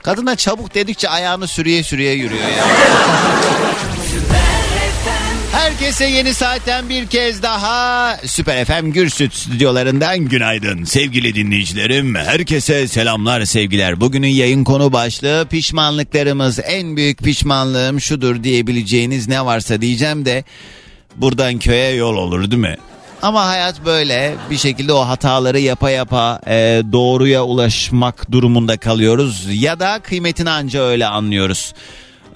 Kadına çabuk dedikçe ayağını sürüye sürüye yürüyor ya. Herkese yeni saatten bir kez daha Süper FM Gürsüt stüdyolarından günaydın sevgili dinleyicilerim. Herkese selamlar sevgiler. Bugünün yayın konu başlığı pişmanlıklarımız. En büyük pişmanlığım şudur diyebileceğiniz ne varsa diyeceğim de buradan köye yol olur değil mi? Ama hayat böyle bir şekilde o hataları yapa yapa e, doğruya ulaşmak durumunda kalıyoruz ya da kıymetini anca öyle anlıyoruz.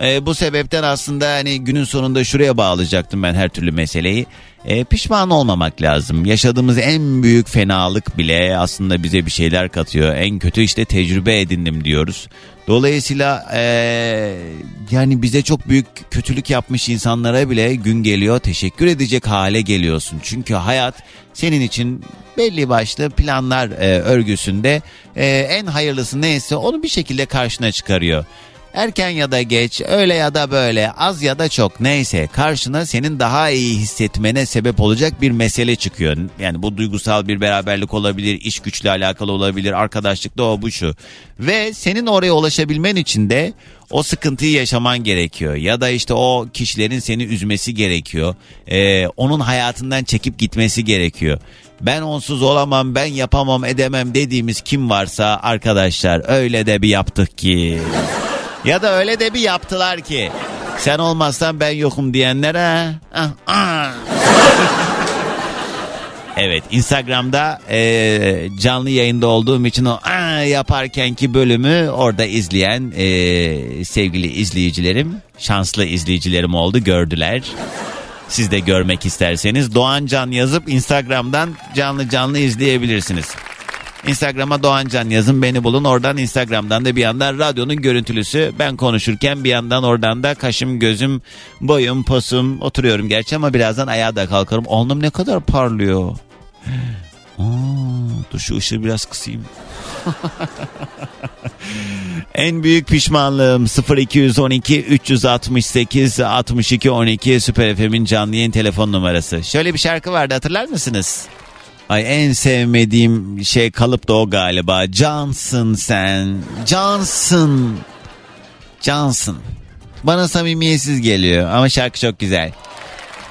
E, bu sebepten aslında hani günün sonunda şuraya bağlayacaktım ben her türlü meseleyi. E, pişman olmamak lazım. Yaşadığımız en büyük fenalık bile aslında bize bir şeyler katıyor. En kötü işte tecrübe edindim diyoruz. Dolayısıyla e, yani bize çok büyük kötülük yapmış insanlara bile gün geliyor teşekkür edecek hale geliyorsun. Çünkü hayat senin için belli başlı planlar e, örgüsünde e, en hayırlısı neyse onu bir şekilde karşına çıkarıyor. Erken ya da geç, öyle ya da böyle, az ya da çok neyse karşına senin daha iyi hissetmene sebep olacak bir mesele çıkıyor. Yani bu duygusal bir beraberlik olabilir, iş güçle alakalı olabilir, arkadaşlıkta o bu şu. Ve senin oraya ulaşabilmen için de o sıkıntıyı yaşaman gerekiyor. Ya da işte o kişilerin seni üzmesi gerekiyor. Ee, onun hayatından çekip gitmesi gerekiyor. Ben onsuz olamam, ben yapamam, edemem dediğimiz kim varsa arkadaşlar öyle de bir yaptık ki. Ya da öyle de bir yaptılar ki. Sen olmazsan ben yokum diyenlere. ah, ah. evet Instagram'da e, canlı yayında olduğum için o ah, yaparkenki bölümü orada izleyen e, sevgili izleyicilerim, şanslı izleyicilerim oldu gördüler. Siz de görmek isterseniz Doğan Can yazıp Instagram'dan canlı canlı izleyebilirsiniz. Instagram'a Doğancan yazın beni bulun. Oradan Instagram'dan da bir yandan radyonun görüntülüsü. Ben konuşurken bir yandan oradan da kaşım gözüm boyum posum oturuyorum gerçi ama birazdan ayağa da kalkarım. Alnım ne kadar parlıyor. Dur şu ışığı biraz kısayım. en büyük pişmanlığım 0212 368 62 12 Süper FM'in canlı yayın telefon numarası. Şöyle bir şarkı vardı hatırlar mısınız? Ay en sevmediğim şey kalıp da o galiba. Cansın sen. Cansın. Cansın. Bana samimiyetsiz geliyor ama şarkı çok güzel.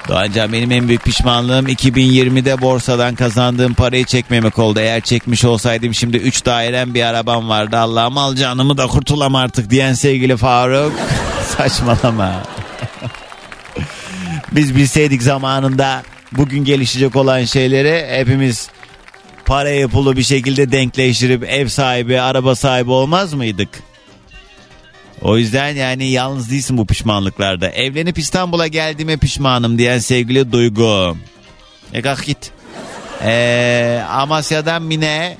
Doğancan benim en büyük pişmanlığım 2020'de borsadan kazandığım parayı çekmemek oldu. Eğer çekmiş olsaydım şimdi 3 dairem bir arabam vardı. Allah'ım al canımı da kurtulam artık diyen sevgili Faruk. Saçmalama. Biz bilseydik zamanında bugün gelişecek olan şeyleri hepimiz parayı pulu bir şekilde denkleştirip ev sahibi, araba sahibi olmaz mıydık? O yüzden yani yalnız değilsin bu pişmanlıklarda. Evlenip İstanbul'a geldiğime pişmanım diyen sevgili Duygu. E kalk git. Ee, Amasya'dan Mine.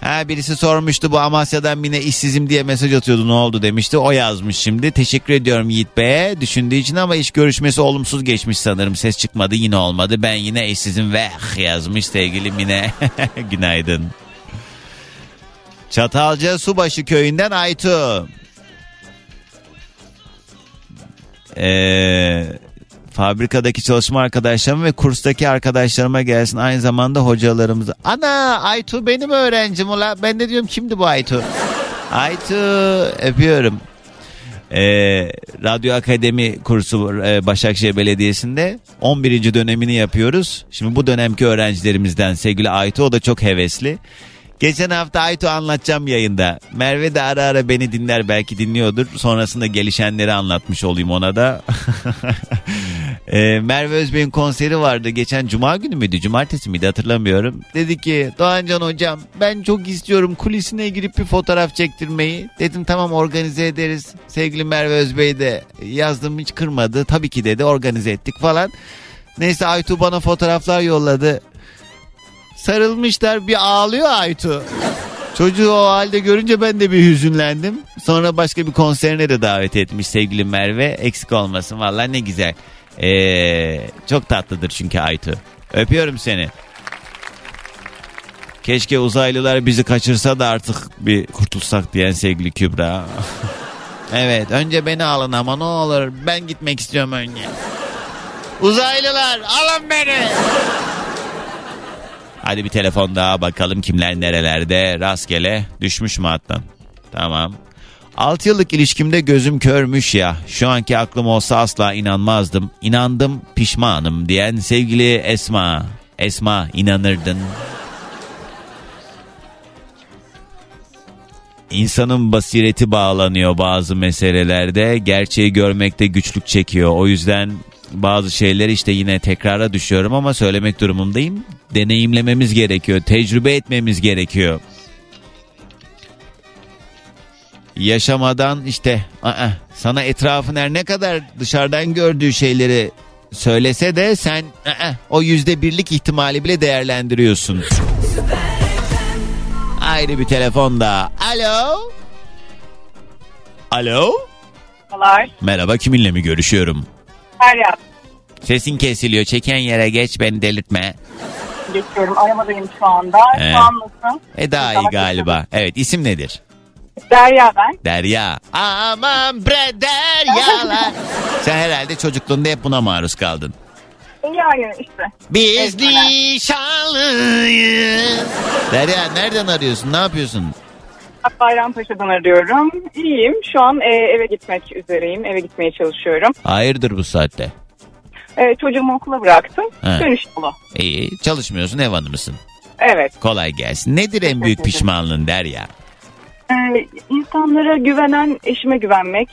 Ha, birisi sormuştu bu Amasya'dan Mine işsizim diye mesaj atıyordu ne oldu demişti. O yazmış şimdi. Teşekkür ediyorum Yiğit Bey'e düşündüğü için ama iş görüşmesi olumsuz geçmiş sanırım. Ses çıkmadı yine olmadı. Ben yine işsizim ve yazmış sevgili Mine. Günaydın. Çatalca Subaşı köyünden Aytu. Ee, fabrikadaki çalışma arkadaşlarım ve kurstaki arkadaşlarıma gelsin. Aynı zamanda hocalarımız. Ana Aytu benim öğrencim ula. Ben de diyorum kimdi bu Aytu? Aytu öpüyorum. Ee, Radyo Akademi kursu e, Başakşehir Belediyesi'nde 11. dönemini yapıyoruz. Şimdi bu dönemki öğrencilerimizden sevgili Aytu o da çok hevesli. Geçen hafta Aytu anlatacağım yayında. Merve de ara ara beni dinler belki dinliyordur. Sonrasında gelişenleri anlatmış olayım ona da. Ee, Merve Özbey'in konseri vardı. Geçen cuma günü müydü? Cumartesi miydi hatırlamıyorum. Dedi ki Doğancan hocam ben çok istiyorum kulisine girip bir fotoğraf çektirmeyi. Dedim tamam organize ederiz. Sevgili Merve Özbey de yazdım hiç kırmadı. Tabii ki dedi organize ettik falan. Neyse Aytu bana fotoğraflar yolladı. Sarılmışlar bir ağlıyor Aytu. Çocuğu o halde görünce ben de bir hüzünlendim. Sonra başka bir konserine de davet etmiş sevgili Merve. Eksik olmasın valla ne güzel. Ee, çok tatlıdır çünkü Aytu. Öpüyorum seni. Keşke uzaylılar bizi kaçırsa da artık bir kurtulsak diyen sevgili Kübra. evet önce beni alın ama ne olur ben gitmek istiyorum önce. Uzaylılar alın beni. Hadi bir telefon daha bakalım kimler nerelerde rastgele düşmüş mü hattan? Tamam. 6 yıllık ilişkimde gözüm körmüş ya. Şu anki aklım olsa asla inanmazdım. İnandım pişmanım diyen sevgili Esma. Esma inanırdın. İnsanın basireti bağlanıyor bazı meselelerde. Gerçeği görmekte güçlük çekiyor. O yüzden bazı şeyler işte yine tekrara düşüyorum ama söylemek durumundayım. Deneyimlememiz gerekiyor. Tecrübe etmemiz gerekiyor. Yaşamadan işte aa, sana etrafın her ne kadar dışarıdan gördüğü şeyleri söylese de sen aa, o yüzde birlik ihtimali bile değerlendiriyorsun. Ayrı bir telefon da. Alo. Alo. Merhabalar. Merhaba kiminle mi görüşüyorum? Her Sesin kesiliyor. Çeken yere geç beni delirtme. geçiyorum. Aramadayım şu anda. Ee. Şu an nasıl? E daha iyi galiba. Evet isim nedir? Derya ben. Derya. Aman bre Deryalar. Sen herhalde çocukluğunda hep buna maruz kaldın. Yani işte. Biz nişanlıyız. Derya nereden arıyorsun? Ne yapıyorsun? Bayrampaşa'dan arıyorum. İyiyim. Şu an e, eve gitmek üzereyim. Eve gitmeye çalışıyorum. Hayırdır bu saatte? E, çocuğumu okula bıraktım. He. Dönüş yolu. İyi çalışmıyorsun ev hanımısın. Evet. Kolay gelsin. Nedir en büyük pişmanlığın Derya? E, insanlara güvenen eşime güvenmek.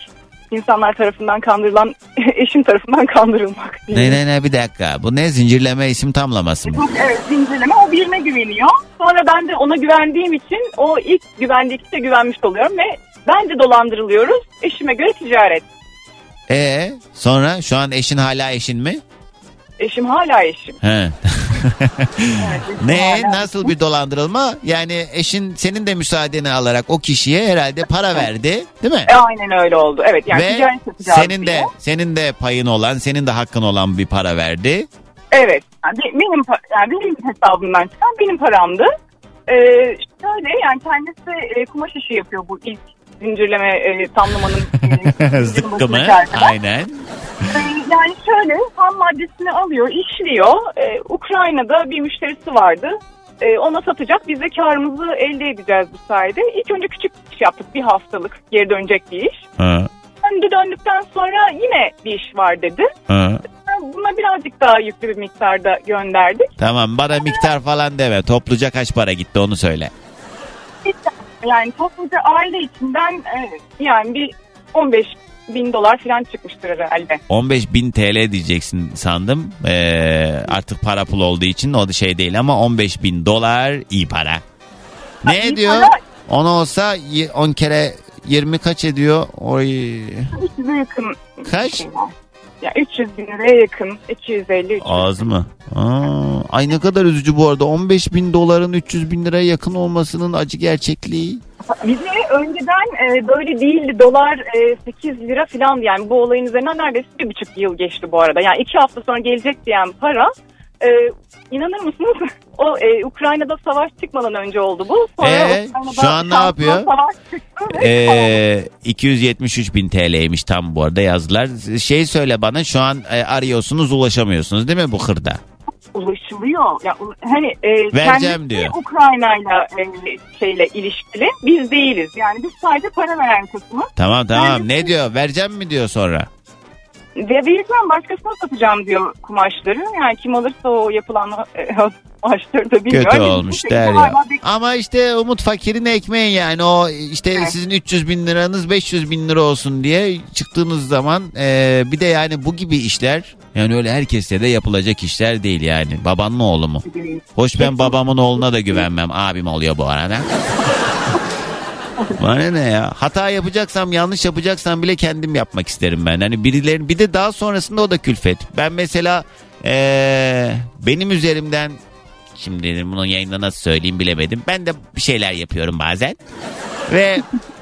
İnsanlar tarafından kandırılan eşim tarafından kandırılmak. Ne ne ne bir dakika. Bu ne zincirleme isim tamlaması mı? Evet zincirleme o birine güveniyor. Sonra ben de ona güvendiğim için o ilk güvendiği kişiye güvenmiş oluyorum ve bence dolandırılıyoruz. Eşime göre ticaret. E sonra şu an eşin hala eşin mi? Eşim hala eşim. He. Ne nasıl bir dolandırılma? Yani eşin senin de müsaadeni alarak o kişiye herhalde para verdi, değil mi? E, aynen öyle oldu. Evet yani Ve senin de diye. senin de payın olan, senin de hakkın olan bir para verdi. Evet. Yani be- benim yani benim hesabımdan çıkan benim paramdı. Ee, şöyle yani kendisi e, kumaş işi yapıyor bu ilk zincirleme e, tamlamanın e, Zıkkı mı? başına Aynen. Yani şöyle ham maddesini alıyor, işliyor. Ee, Ukrayna'da bir müşterisi vardı. Ee, ona satacak. Biz de karımızı elde edeceğiz bu sayede. İlk önce küçük iş yaptık. Bir haftalık geri dönecek bir iş. Ha, Döndü döndükten sonra yine bir iş var dedi. ha. Buna birazcık daha yüklü bir miktarda gönderdik. Tamam bana miktar falan deme. Topluca kaç para gitti onu söyle. Yani topluca aile içinden e, yani bir 15 bin dolar falan çıkmıştır herhalde. 15 bin TL diyeceksin sandım. Ee, artık para pul olduğu için o da şey değil ama 15 bin dolar iyi para. Ne ediyor? para- 10 olsa y- 10 kere 20 kaç ediyor? Oy. 300'e yakın. Kaç? Ya 300 bin liraya yakın. 250 300. Az mı? Aa, ay ne kadar üzücü bu arada. 15 bin doların 300 bin liraya yakın olmasının acı gerçekliği. Bize önceden e, böyle değildi. Dolar e, 8 lira falan yani bu olayın üzerinden neredeyse bir buçuk yıl geçti bu arada. Yani iki hafta sonra gelecek diyen para e, inanır mısınız? O e, Ukrayna'da savaş çıkmadan önce oldu bu. Sonra Ee, Ukrayna'da şu an ne yapıyor? Savaş çıktı ve Ee, 273 bin TL'ymiş tam bu arada yazdılar. Şey söyle bana şu an e, arıyorsunuz ulaşamıyorsunuz değil mi bu hırda? ulaşılıyor. Ya, u- hani e, kendisi diyor. Ukrayna'yla e, şeyle ilişkili. Biz değiliz. Yani biz sadece para veren kısmı. Tamam tamam ne diyor vereceğim mi diyor sonra. Ve vereceğim başkasına satacağım diyor kumaşları. Yani kim alırsa o yapılan e, kumaşları da bilmiyor. Kötü olmuş der ya. Ama işte Umut fakirin ekmeği yani o işte Evet. sizin 300 bin liranız 500 bin lira olsun diye çıktığınız zaman e, bir de yani bu gibi işler yani öyle herkese de yapılacak işler değil yani. Babanın oğlu mu? Hoş ben babamın oğluna da güvenmem. Abim oluyor bu arada. Bana ne ya? Hata yapacaksam yanlış yapacaksam bile kendim yapmak isterim ben. Hani birilerin bir de daha sonrasında o da külfet. Ben mesela eee, benim üzerimden şimdi bunu yayında nasıl söyleyeyim bilemedim. Ben de bir şeyler yapıyorum bazen. Ve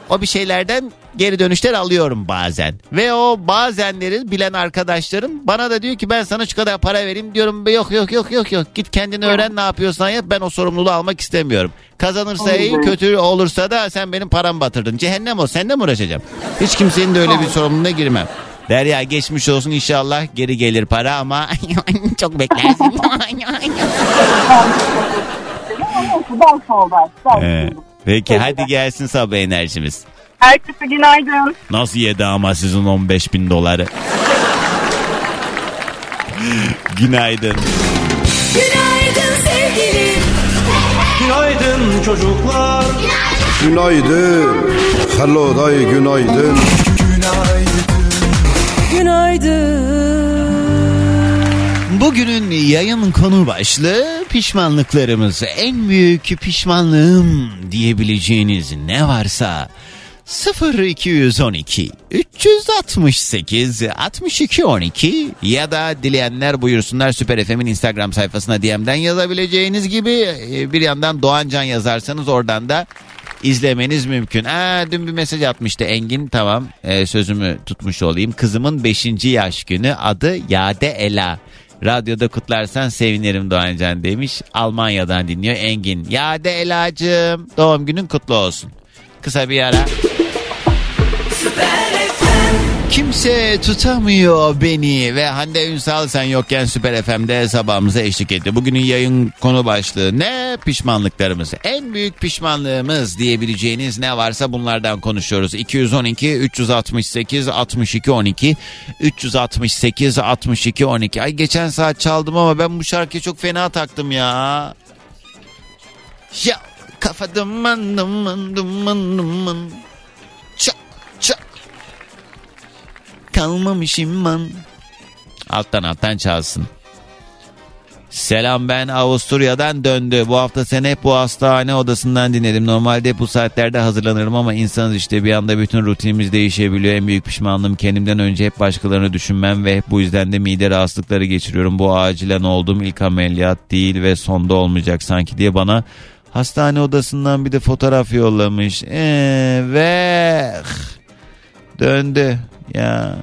o bir şeylerden geri dönüşler alıyorum bazen. Ve o bazenleri bilen arkadaşlarım bana da diyor ki ben sana şu kadar para vereyim diyorum. Yok yok yok yok yok git kendini öğren ne yapıyorsan yap ben o sorumluluğu almak istemiyorum. Kazanırsa iyi kötü olursa da sen benim paramı batırdın. Cehennem o seninle mi uğraşacağım? Hiç kimsenin de öyle bir sorumluluğuna girmem. Derya geçmiş olsun inşallah geri gelir para ama çok beklersin. Ee. Peki hadi gelsin sabah enerjimiz. Herkese günaydın. Nasıl yedi ama sizin 15 bin doları? Günaydın. Günaydın sevgilim. Günaydın çocuklar Günaydın. Hello day günaydın. Bugünün yayın konu başlığı pişmanlıklarımız. En büyük pişmanlığım diyebileceğiniz ne varsa 0212 368 62 12 ya da dileyenler buyursunlar Süper FM'in Instagram sayfasına DM'den yazabileceğiniz gibi e, bir yandan Doğancan yazarsanız oradan da izlemeniz mümkün. Aa, dün bir mesaj atmıştı Engin tamam e, sözümü tutmuş olayım. Kızımın 5. yaş günü adı Yade Ela. Radyoda kutlarsan sevinirim Doğancan demiş. Almanya'dan dinliyor Engin. Yade Ela'cığım doğum günün kutlu olsun. Kısa bir ara. Kimse tutamıyor beni ve Hande Ünsal sen yokken Süper FM'de sabahımıza eşlik etti. Bugünün yayın konu başlığı ne? Pişmanlıklarımız. En büyük pişmanlığımız diyebileceğiniz ne varsa bunlardan konuşuyoruz. 212 368 62 12 368 62 12. Ay geçen saat çaldım ama ben bu şarkıya çok fena taktım ya. Ya kafa duman duman duman duman. Kalmamışım ben. Alttan alttan çalsın. Selam ben Avusturya'dan döndü. Bu hafta seni hep bu hastane odasından dinledim. Normalde bu saatlerde hazırlanırım ama insanız işte bir anda bütün rutinimiz değişebiliyor. En büyük pişmanlığım kendimden önce hep başkalarını düşünmem ve bu yüzden de mide rahatsızlıkları geçiriyorum. Bu acilen oldum ilk ameliyat değil ve sonda olmayacak sanki diye bana hastane odasından bir de fotoğraf yollamış. Evet. Döndü ya.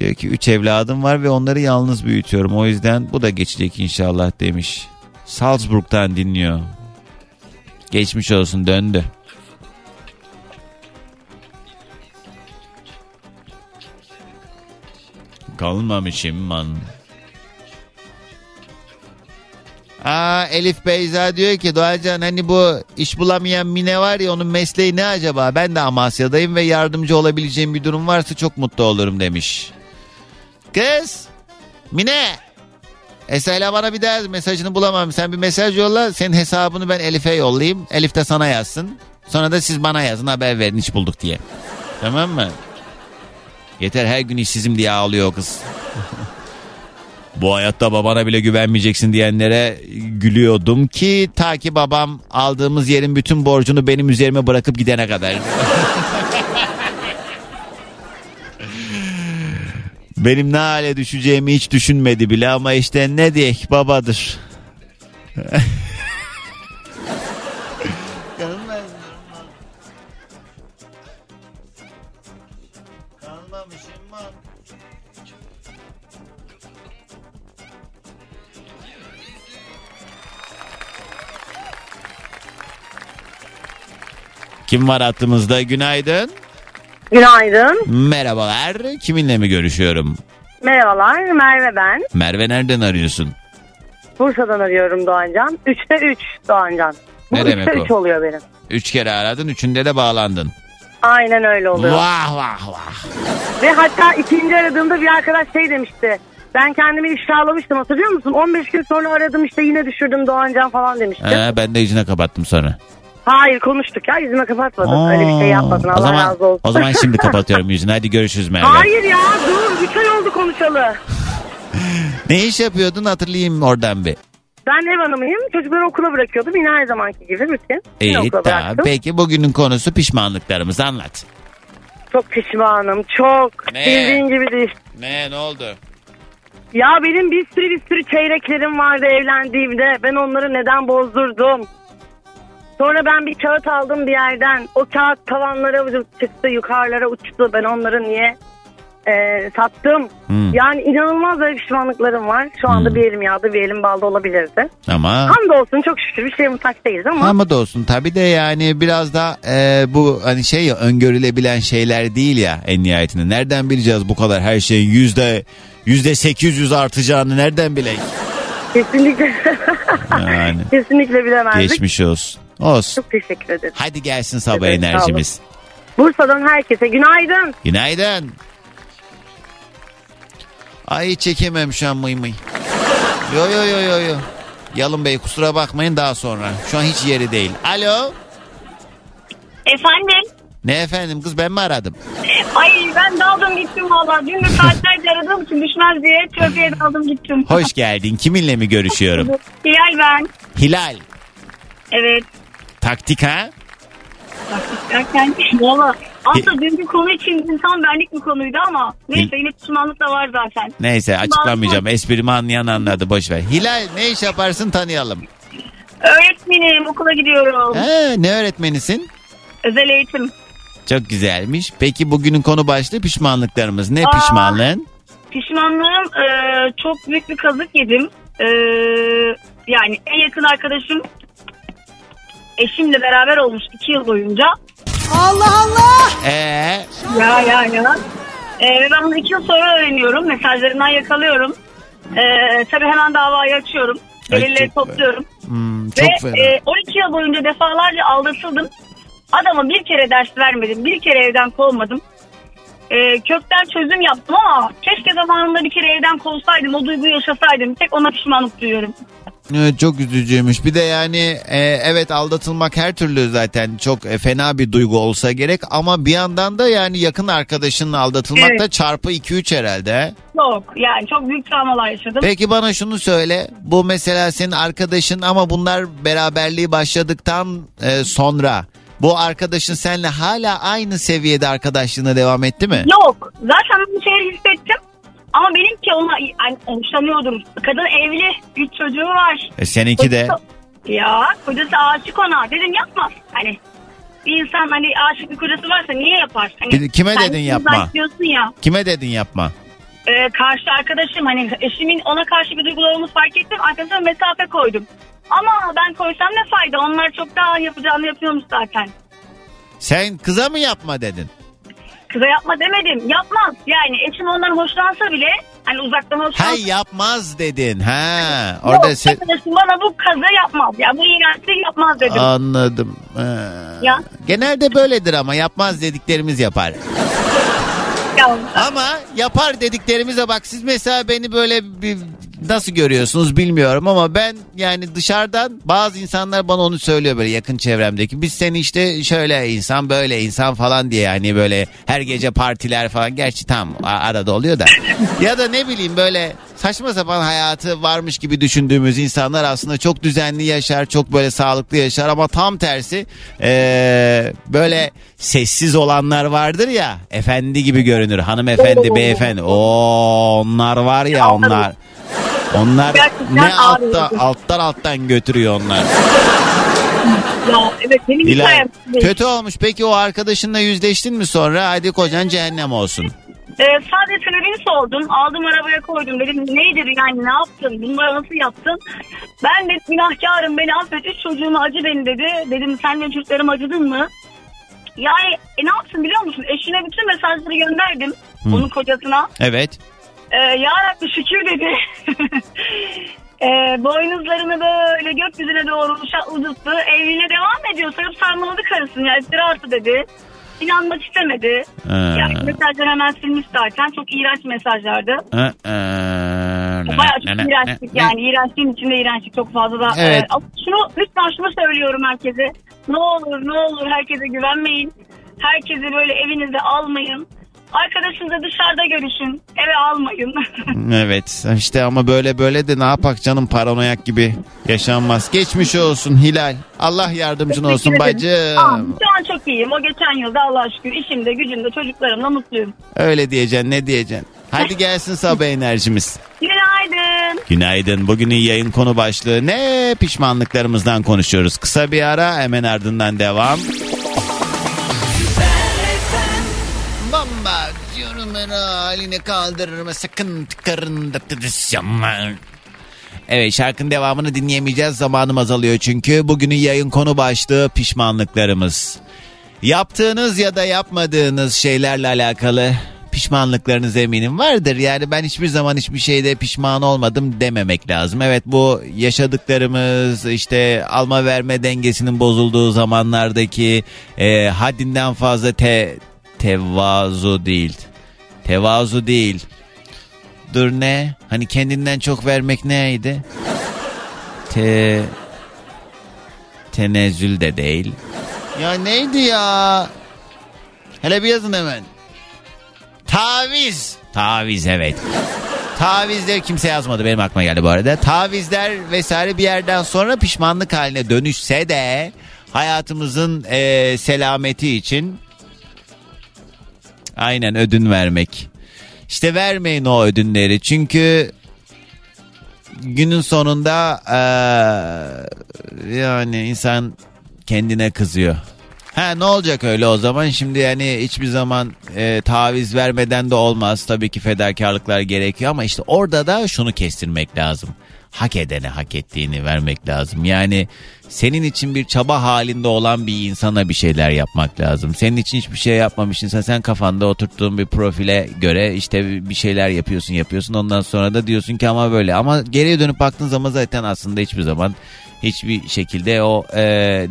Diyor ki üç evladım var ve onları yalnız büyütüyorum. O yüzden bu da geçecek inşallah demiş. Salzburg'dan dinliyor. Geçmiş olsun döndü. Kalmamışım man. Aa Elif Beyza diyor ki Doğacan hani bu iş bulamayan Mine var ya onun mesleği ne acaba? Ben de Amasya'dayım ve yardımcı olabileceğim bir durum varsa çok mutlu olurum demiş. Kız Mine Esra'yla bana bir daha mesajını bulamam. Sen bir mesaj yolla. Senin hesabını ben Elif'e yollayayım. Elif de sana yazsın. Sonra da siz bana yazın haber verin iş bulduk diye. Tamam mı? Yeter her gün işsizim diye ağlıyor kız. Bu hayatta babana bile güvenmeyeceksin diyenlere gülüyordum ki ta ki babam aldığımız yerin bütün borcunu benim üzerime bırakıp gidene kadar. Benim ne hale düşeceğimi hiç düşünmedi bile ama işte ne diyek babadır. Kim var hattımızda? Günaydın. Günaydın. Merhabalar. Kiminle mi görüşüyorum? Merhabalar Merve ben. Merve nereden arıyorsun? Bursa'dan arıyorum Doğancan. Üçte üç Doğancan. Bu Ne üçte demek o? üç oluyor benim. Üç kere aradın üçünde de bağlandın. Aynen öyle oluyor. Vah vah vah. Ve hatta ikinci aradığımda bir arkadaş şey demişti. Ben kendimi ifşalamıştım hatırlıyor musun? 15 gün sonra aradım işte yine düşürdüm Doğancan falan demişti. Ee, ben de yüzüne kapattım sonra. Hayır konuştuk ya yüzüme kapatmadın. Öyle bir şey yapmadın o Allah zaman, razı olsun. O zaman şimdi kapatıyorum yüzünü. Hadi görüşürüz Merve. Hayır ya dur 3 ay oldu konuşalı. Ne iş yapıyordun hatırlayayım oradan bir. Ben ev hanımıyım. Çocukları okula bırakıyordum. Yine her zamanki gibi rutin. İyi tamam. Peki bugünün konusu pişmanlıklarımızı anlat. Çok pişmanım. Çok. Ne? Bildiğin gibi değil. Ne ne oldu? Ya benim bir sürü bir sürü çeyreklerim vardı evlendiğimde. Ben onları neden bozdurdum? Sonra ben bir kağıt aldım bir yerden. O kağıt tavanlara çıktı, yukarılara uçtu. Ben onları niye e, sattım? Hmm. Yani inanılmaz böyle pişmanlıklarım var. Şu anda bir elim yağda bir elim balda olabilirdi. Ama Hamdolsun çok şükür bir şeye muhtaç değiliz ama. ama da olsun tabii de yani biraz da e, bu hani şey ya öngörülebilen şeyler değil ya en nihayetinde. Nereden bileceğiz bu kadar her şeyin yüzde yüzde 800 artacağını nereden bileyim? Kesinlikle. Yani Kesinlikle bilemezdik. geçmiş olsun. Olsun. Çok teşekkür ederim. Hadi gelsin sabah Evet, sağ olun. enerjimiz. Bursa'dan herkese günaydın. Günaydın. Ay çekemem şu an mıy mıy. Yo yo yo yo yo. Yalın Bey kusura bakmayın daha sonra. Şu an hiç yeri değil. Alo. Efendim? Ne efendim kız ben mi aradım? Ay ben daldım gittim valla. Dün de saatlerce aradığım için düşmez diye trafiğe daldım gittim. Hoş geldin. Kiminle mi görüşüyorum? Hilal ben. Hilal. Evet. Taktik ha? Derken valla. Aslında dünkü konu için insan benlik bir konuydu ama neyse yine pişmanlık da var zaten. Neyse açıklamayacağım. Esprimi anlayan anladı. Boş ver. Hilal ne iş yaparsın tanıyalım. Öğretmenim okula gidiyorum. He, ne öğretmenisin? Özel eğitim. Çok güzelmiş. Peki bugünün konu başlığı pişmanlıklarımız. Ne Aa. pişmanlığın? Pişmanlığım e, çok büyük bir kazık yedim. E, yani en yakın arkadaşım eşimle beraber olmuş iki yıl boyunca. Allah Allah. Ee, Ya ya ya. Ee, ben bunu iki yıl sonra öğreniyorum. Mesajlarından yakalıyorum. Ee, tabii hemen davayı açıyorum. Ay, Delilleri çok- topluyorum. hmm, çok Ve fena. e, 12 yıl boyunca defalarca aldatıldım. Adama bir kere ders vermedim. Bir kere evden kovmadım. Ee, kökten çözüm yaptım ama keşke zamanında bir kere evden kovsaydım. O duyguyu yaşasaydım. Tek ona pişmanlık duyuyorum. Evet, çok üzücüymüş. Bir de yani e, evet aldatılmak her türlü zaten çok e, fena bir duygu olsa gerek ama bir yandan da yani yakın arkadaşınla aldatılmak Evet. da çarpı 2-3 herhalde. he? Çok yani çok büyük travmalar yaşadım. Peki bana şunu söyle. Bu mesela senin arkadaşın ama bunlar beraberliği başladıktan e, sonra bu arkadaşın seninle hala aynı seviyede arkadaşlığına devam etti mi? Yok. Zaten bir şeyler hissettim. Ama benimki ona yani hoşlanıyordum. Kadın evli. Üç çocuğu var. E, seninki de. Ya kocası aşık ona. Dedim yapma. Hani bir insan hani aşık bir kocası varsa niye yapar? Hani, kime dedin yapma? ya. Kime dedin yapma? e, karşı arkadaşım hani eşimin ona karşı bir duygularımı fark ettim. Arkadaşıma mesafe koydum. Ama ben koysam ne fayda? Onlar çok daha yapacağını yapıyormuş zaten. Sen kıza mı yapma dedin? Kıza yapma demedim. Yapmaz. Yani eşim ondan hoşlansa bile hani uzaktan hoşlansa. Hay yapmaz dedin. Ha. Orada Yok, se- arkadaşım bana bu kazı yapmaz. Ya bu iğrençliği yapmaz dedim. Anladım. Ha. Ya. Genelde böyledir ama yapmaz dediklerimiz yapar. Ama yapar dediklerimize bak siz mesela beni böyle bir nasıl görüyorsunuz bilmiyorum ama ben yani dışarıdan bazı insanlar bana onu söylüyor böyle yakın çevremdeki. Biz seni işte şöyle insan böyle insan falan diye yani böyle her gece partiler falan gerçi tam arada oluyor da. ya da ne bileyim böyle saçma sapan hayatı varmış gibi düşündüğümüz insanlar aslında çok düzenli yaşar, çok böyle sağlıklı yaşar ama tam tersi eee, böyle sessiz olanlar vardır ya efendi gibi görünür hanımefendi beyefendi o onlar var ya onlar onlar Gerçekten ne altta ağrıyordu. alttan alttan götürüyor onlar. ya evet benim. Kötü olmuş peki o arkadaşınla yüzleştin mi sonra hadi kocan cehennem olsun. Ee, sadece sebebini sordum. Aldım arabaya koydum. Dedim nedir yani ne yaptın? Bunları nasıl yaptın? Ben de günahkarım beni affet. Üç çocuğuma acı beni dedi. Dedim sen benim çocuklarıma acıdın mı? Yani e, ne yapsın biliyor musun? Eşine bütün mesajları gönderdim. Hı. Onun kocasına. Evet. Ee, ya Rabbi şükür dedi. e, boynuzlarını böyle gökyüzüne doğru uşa- uzattı. Evine devam ediyor. Sarıp sarmaladı karısını. Ya iftira attı dedi. İnanmak istemedi. Ha. Yani mesajları hemen silmiş zaten. Çok iğrenç mesajlardı. Hı, hı, Bayağı ne, çok ne, iğrençlik ne, yani. İğrençliğin içinde iğrençlik çok fazla da. Evet. Ee, ama şunu, lütfen şunu söylüyorum herkese. Ne olur ne olur herkese güvenmeyin. Herkesi böyle evinizde almayın. Arkadaşınızla dışarıda görüşün. Eve almayın. Evet işte ama böyle böyle de ne yapak canım paranoyak gibi yaşanmaz. Geçmiş olsun Hilal. Allah yardımcın olsun Teşekkür. Aa, bacım. Şu an çok iyiyim. O geçen yılda Allah'a şükür işimde, gücümde, çocuklarımla mutluyum. Öyle diyeceksin ne diyeceksin. Hadi gelsin sabah enerjimiz. Günaydın. Günaydın. Bugünün yayın konu başlığı ne? Pişmanlıklarımızdan konuşuyoruz. Kısa bir ara hemen ardından devam. Bomba diyorum her haline kaldırırma sakın tıkarında Evet şarkının devamını dinleyemeyeceğiz. Zamanım azalıyor çünkü. Bugünün yayın konu başlığı pişmanlıklarımız. Yaptığınız ya da yapmadığınız şeylerle alakalı pişmanlıklarınız eminim vardır. Yani ben hiçbir zaman hiçbir şeyde pişman olmadım dememek lazım. Evet bu yaşadıklarımız işte alma verme dengesinin bozulduğu zamanlardaki e, haddinden fazla te, tevazu değil. Tevazu değil. Dur ne? Hani kendinden çok vermek neydi? Te tenezzül de değil. Ya neydi ya? Hele bir yazın hemen. Taviz. Taviz evet. Tavizler kimse yazmadı benim aklıma geldi bu arada. Tavizler vesaire bir yerden sonra pişmanlık haline dönüşse de hayatımızın eee, selameti için aynen ödün vermek. İşte vermeyin o ödünleri çünkü günün sonunda eee, yani insan kendine kızıyor. Ha ne olacak öyle o zaman şimdi yani hiçbir zaman e, taviz vermeden de olmaz tabii ki fedakarlıklar gerekiyor ama işte orada da şunu kestirmek lazım. Hak edene hak ettiğini vermek lazım. Yani senin için bir çaba halinde olan bir insana bir şeyler yapmak lazım. Senin için hiçbir şey yapmamış insan sen kafanda oturttuğun bir profile göre işte bir şeyler yapıyorsun yapıyorsun ondan sonra da diyorsun ki ama böyle ama geriye dönüp baktığın zaman zaten aslında hiçbir zaman hiçbir şekilde o e,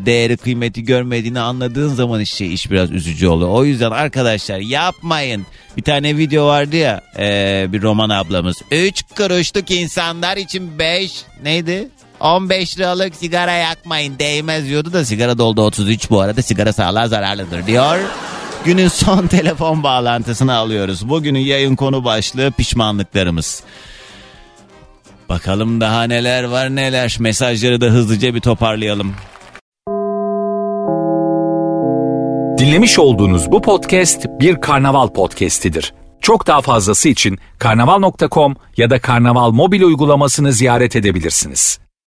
değeri kıymeti görmediğini anladığın zaman işte iş biraz üzücü oluyor. O yüzden arkadaşlar yapmayın. Bir tane video vardı ya e, bir roman ablamız. 3 kuruşluk insanlar için 5 neydi? 15 liralık sigara yakmayın değmez diyordu da sigara doldu 33 bu arada sigara sağlığa zararlıdır diyor. Günün son telefon bağlantısını alıyoruz. Bugünün yayın konu başlığı pişmanlıklarımız. Bakalım daha neler var neler. Mesajları da hızlıca bir toparlayalım. Dinlemiş olduğunuz bu podcast bir karnaval podcastidir. Çok daha fazlası için karnaval.com ya da karnaval mobil uygulamasını ziyaret edebilirsiniz.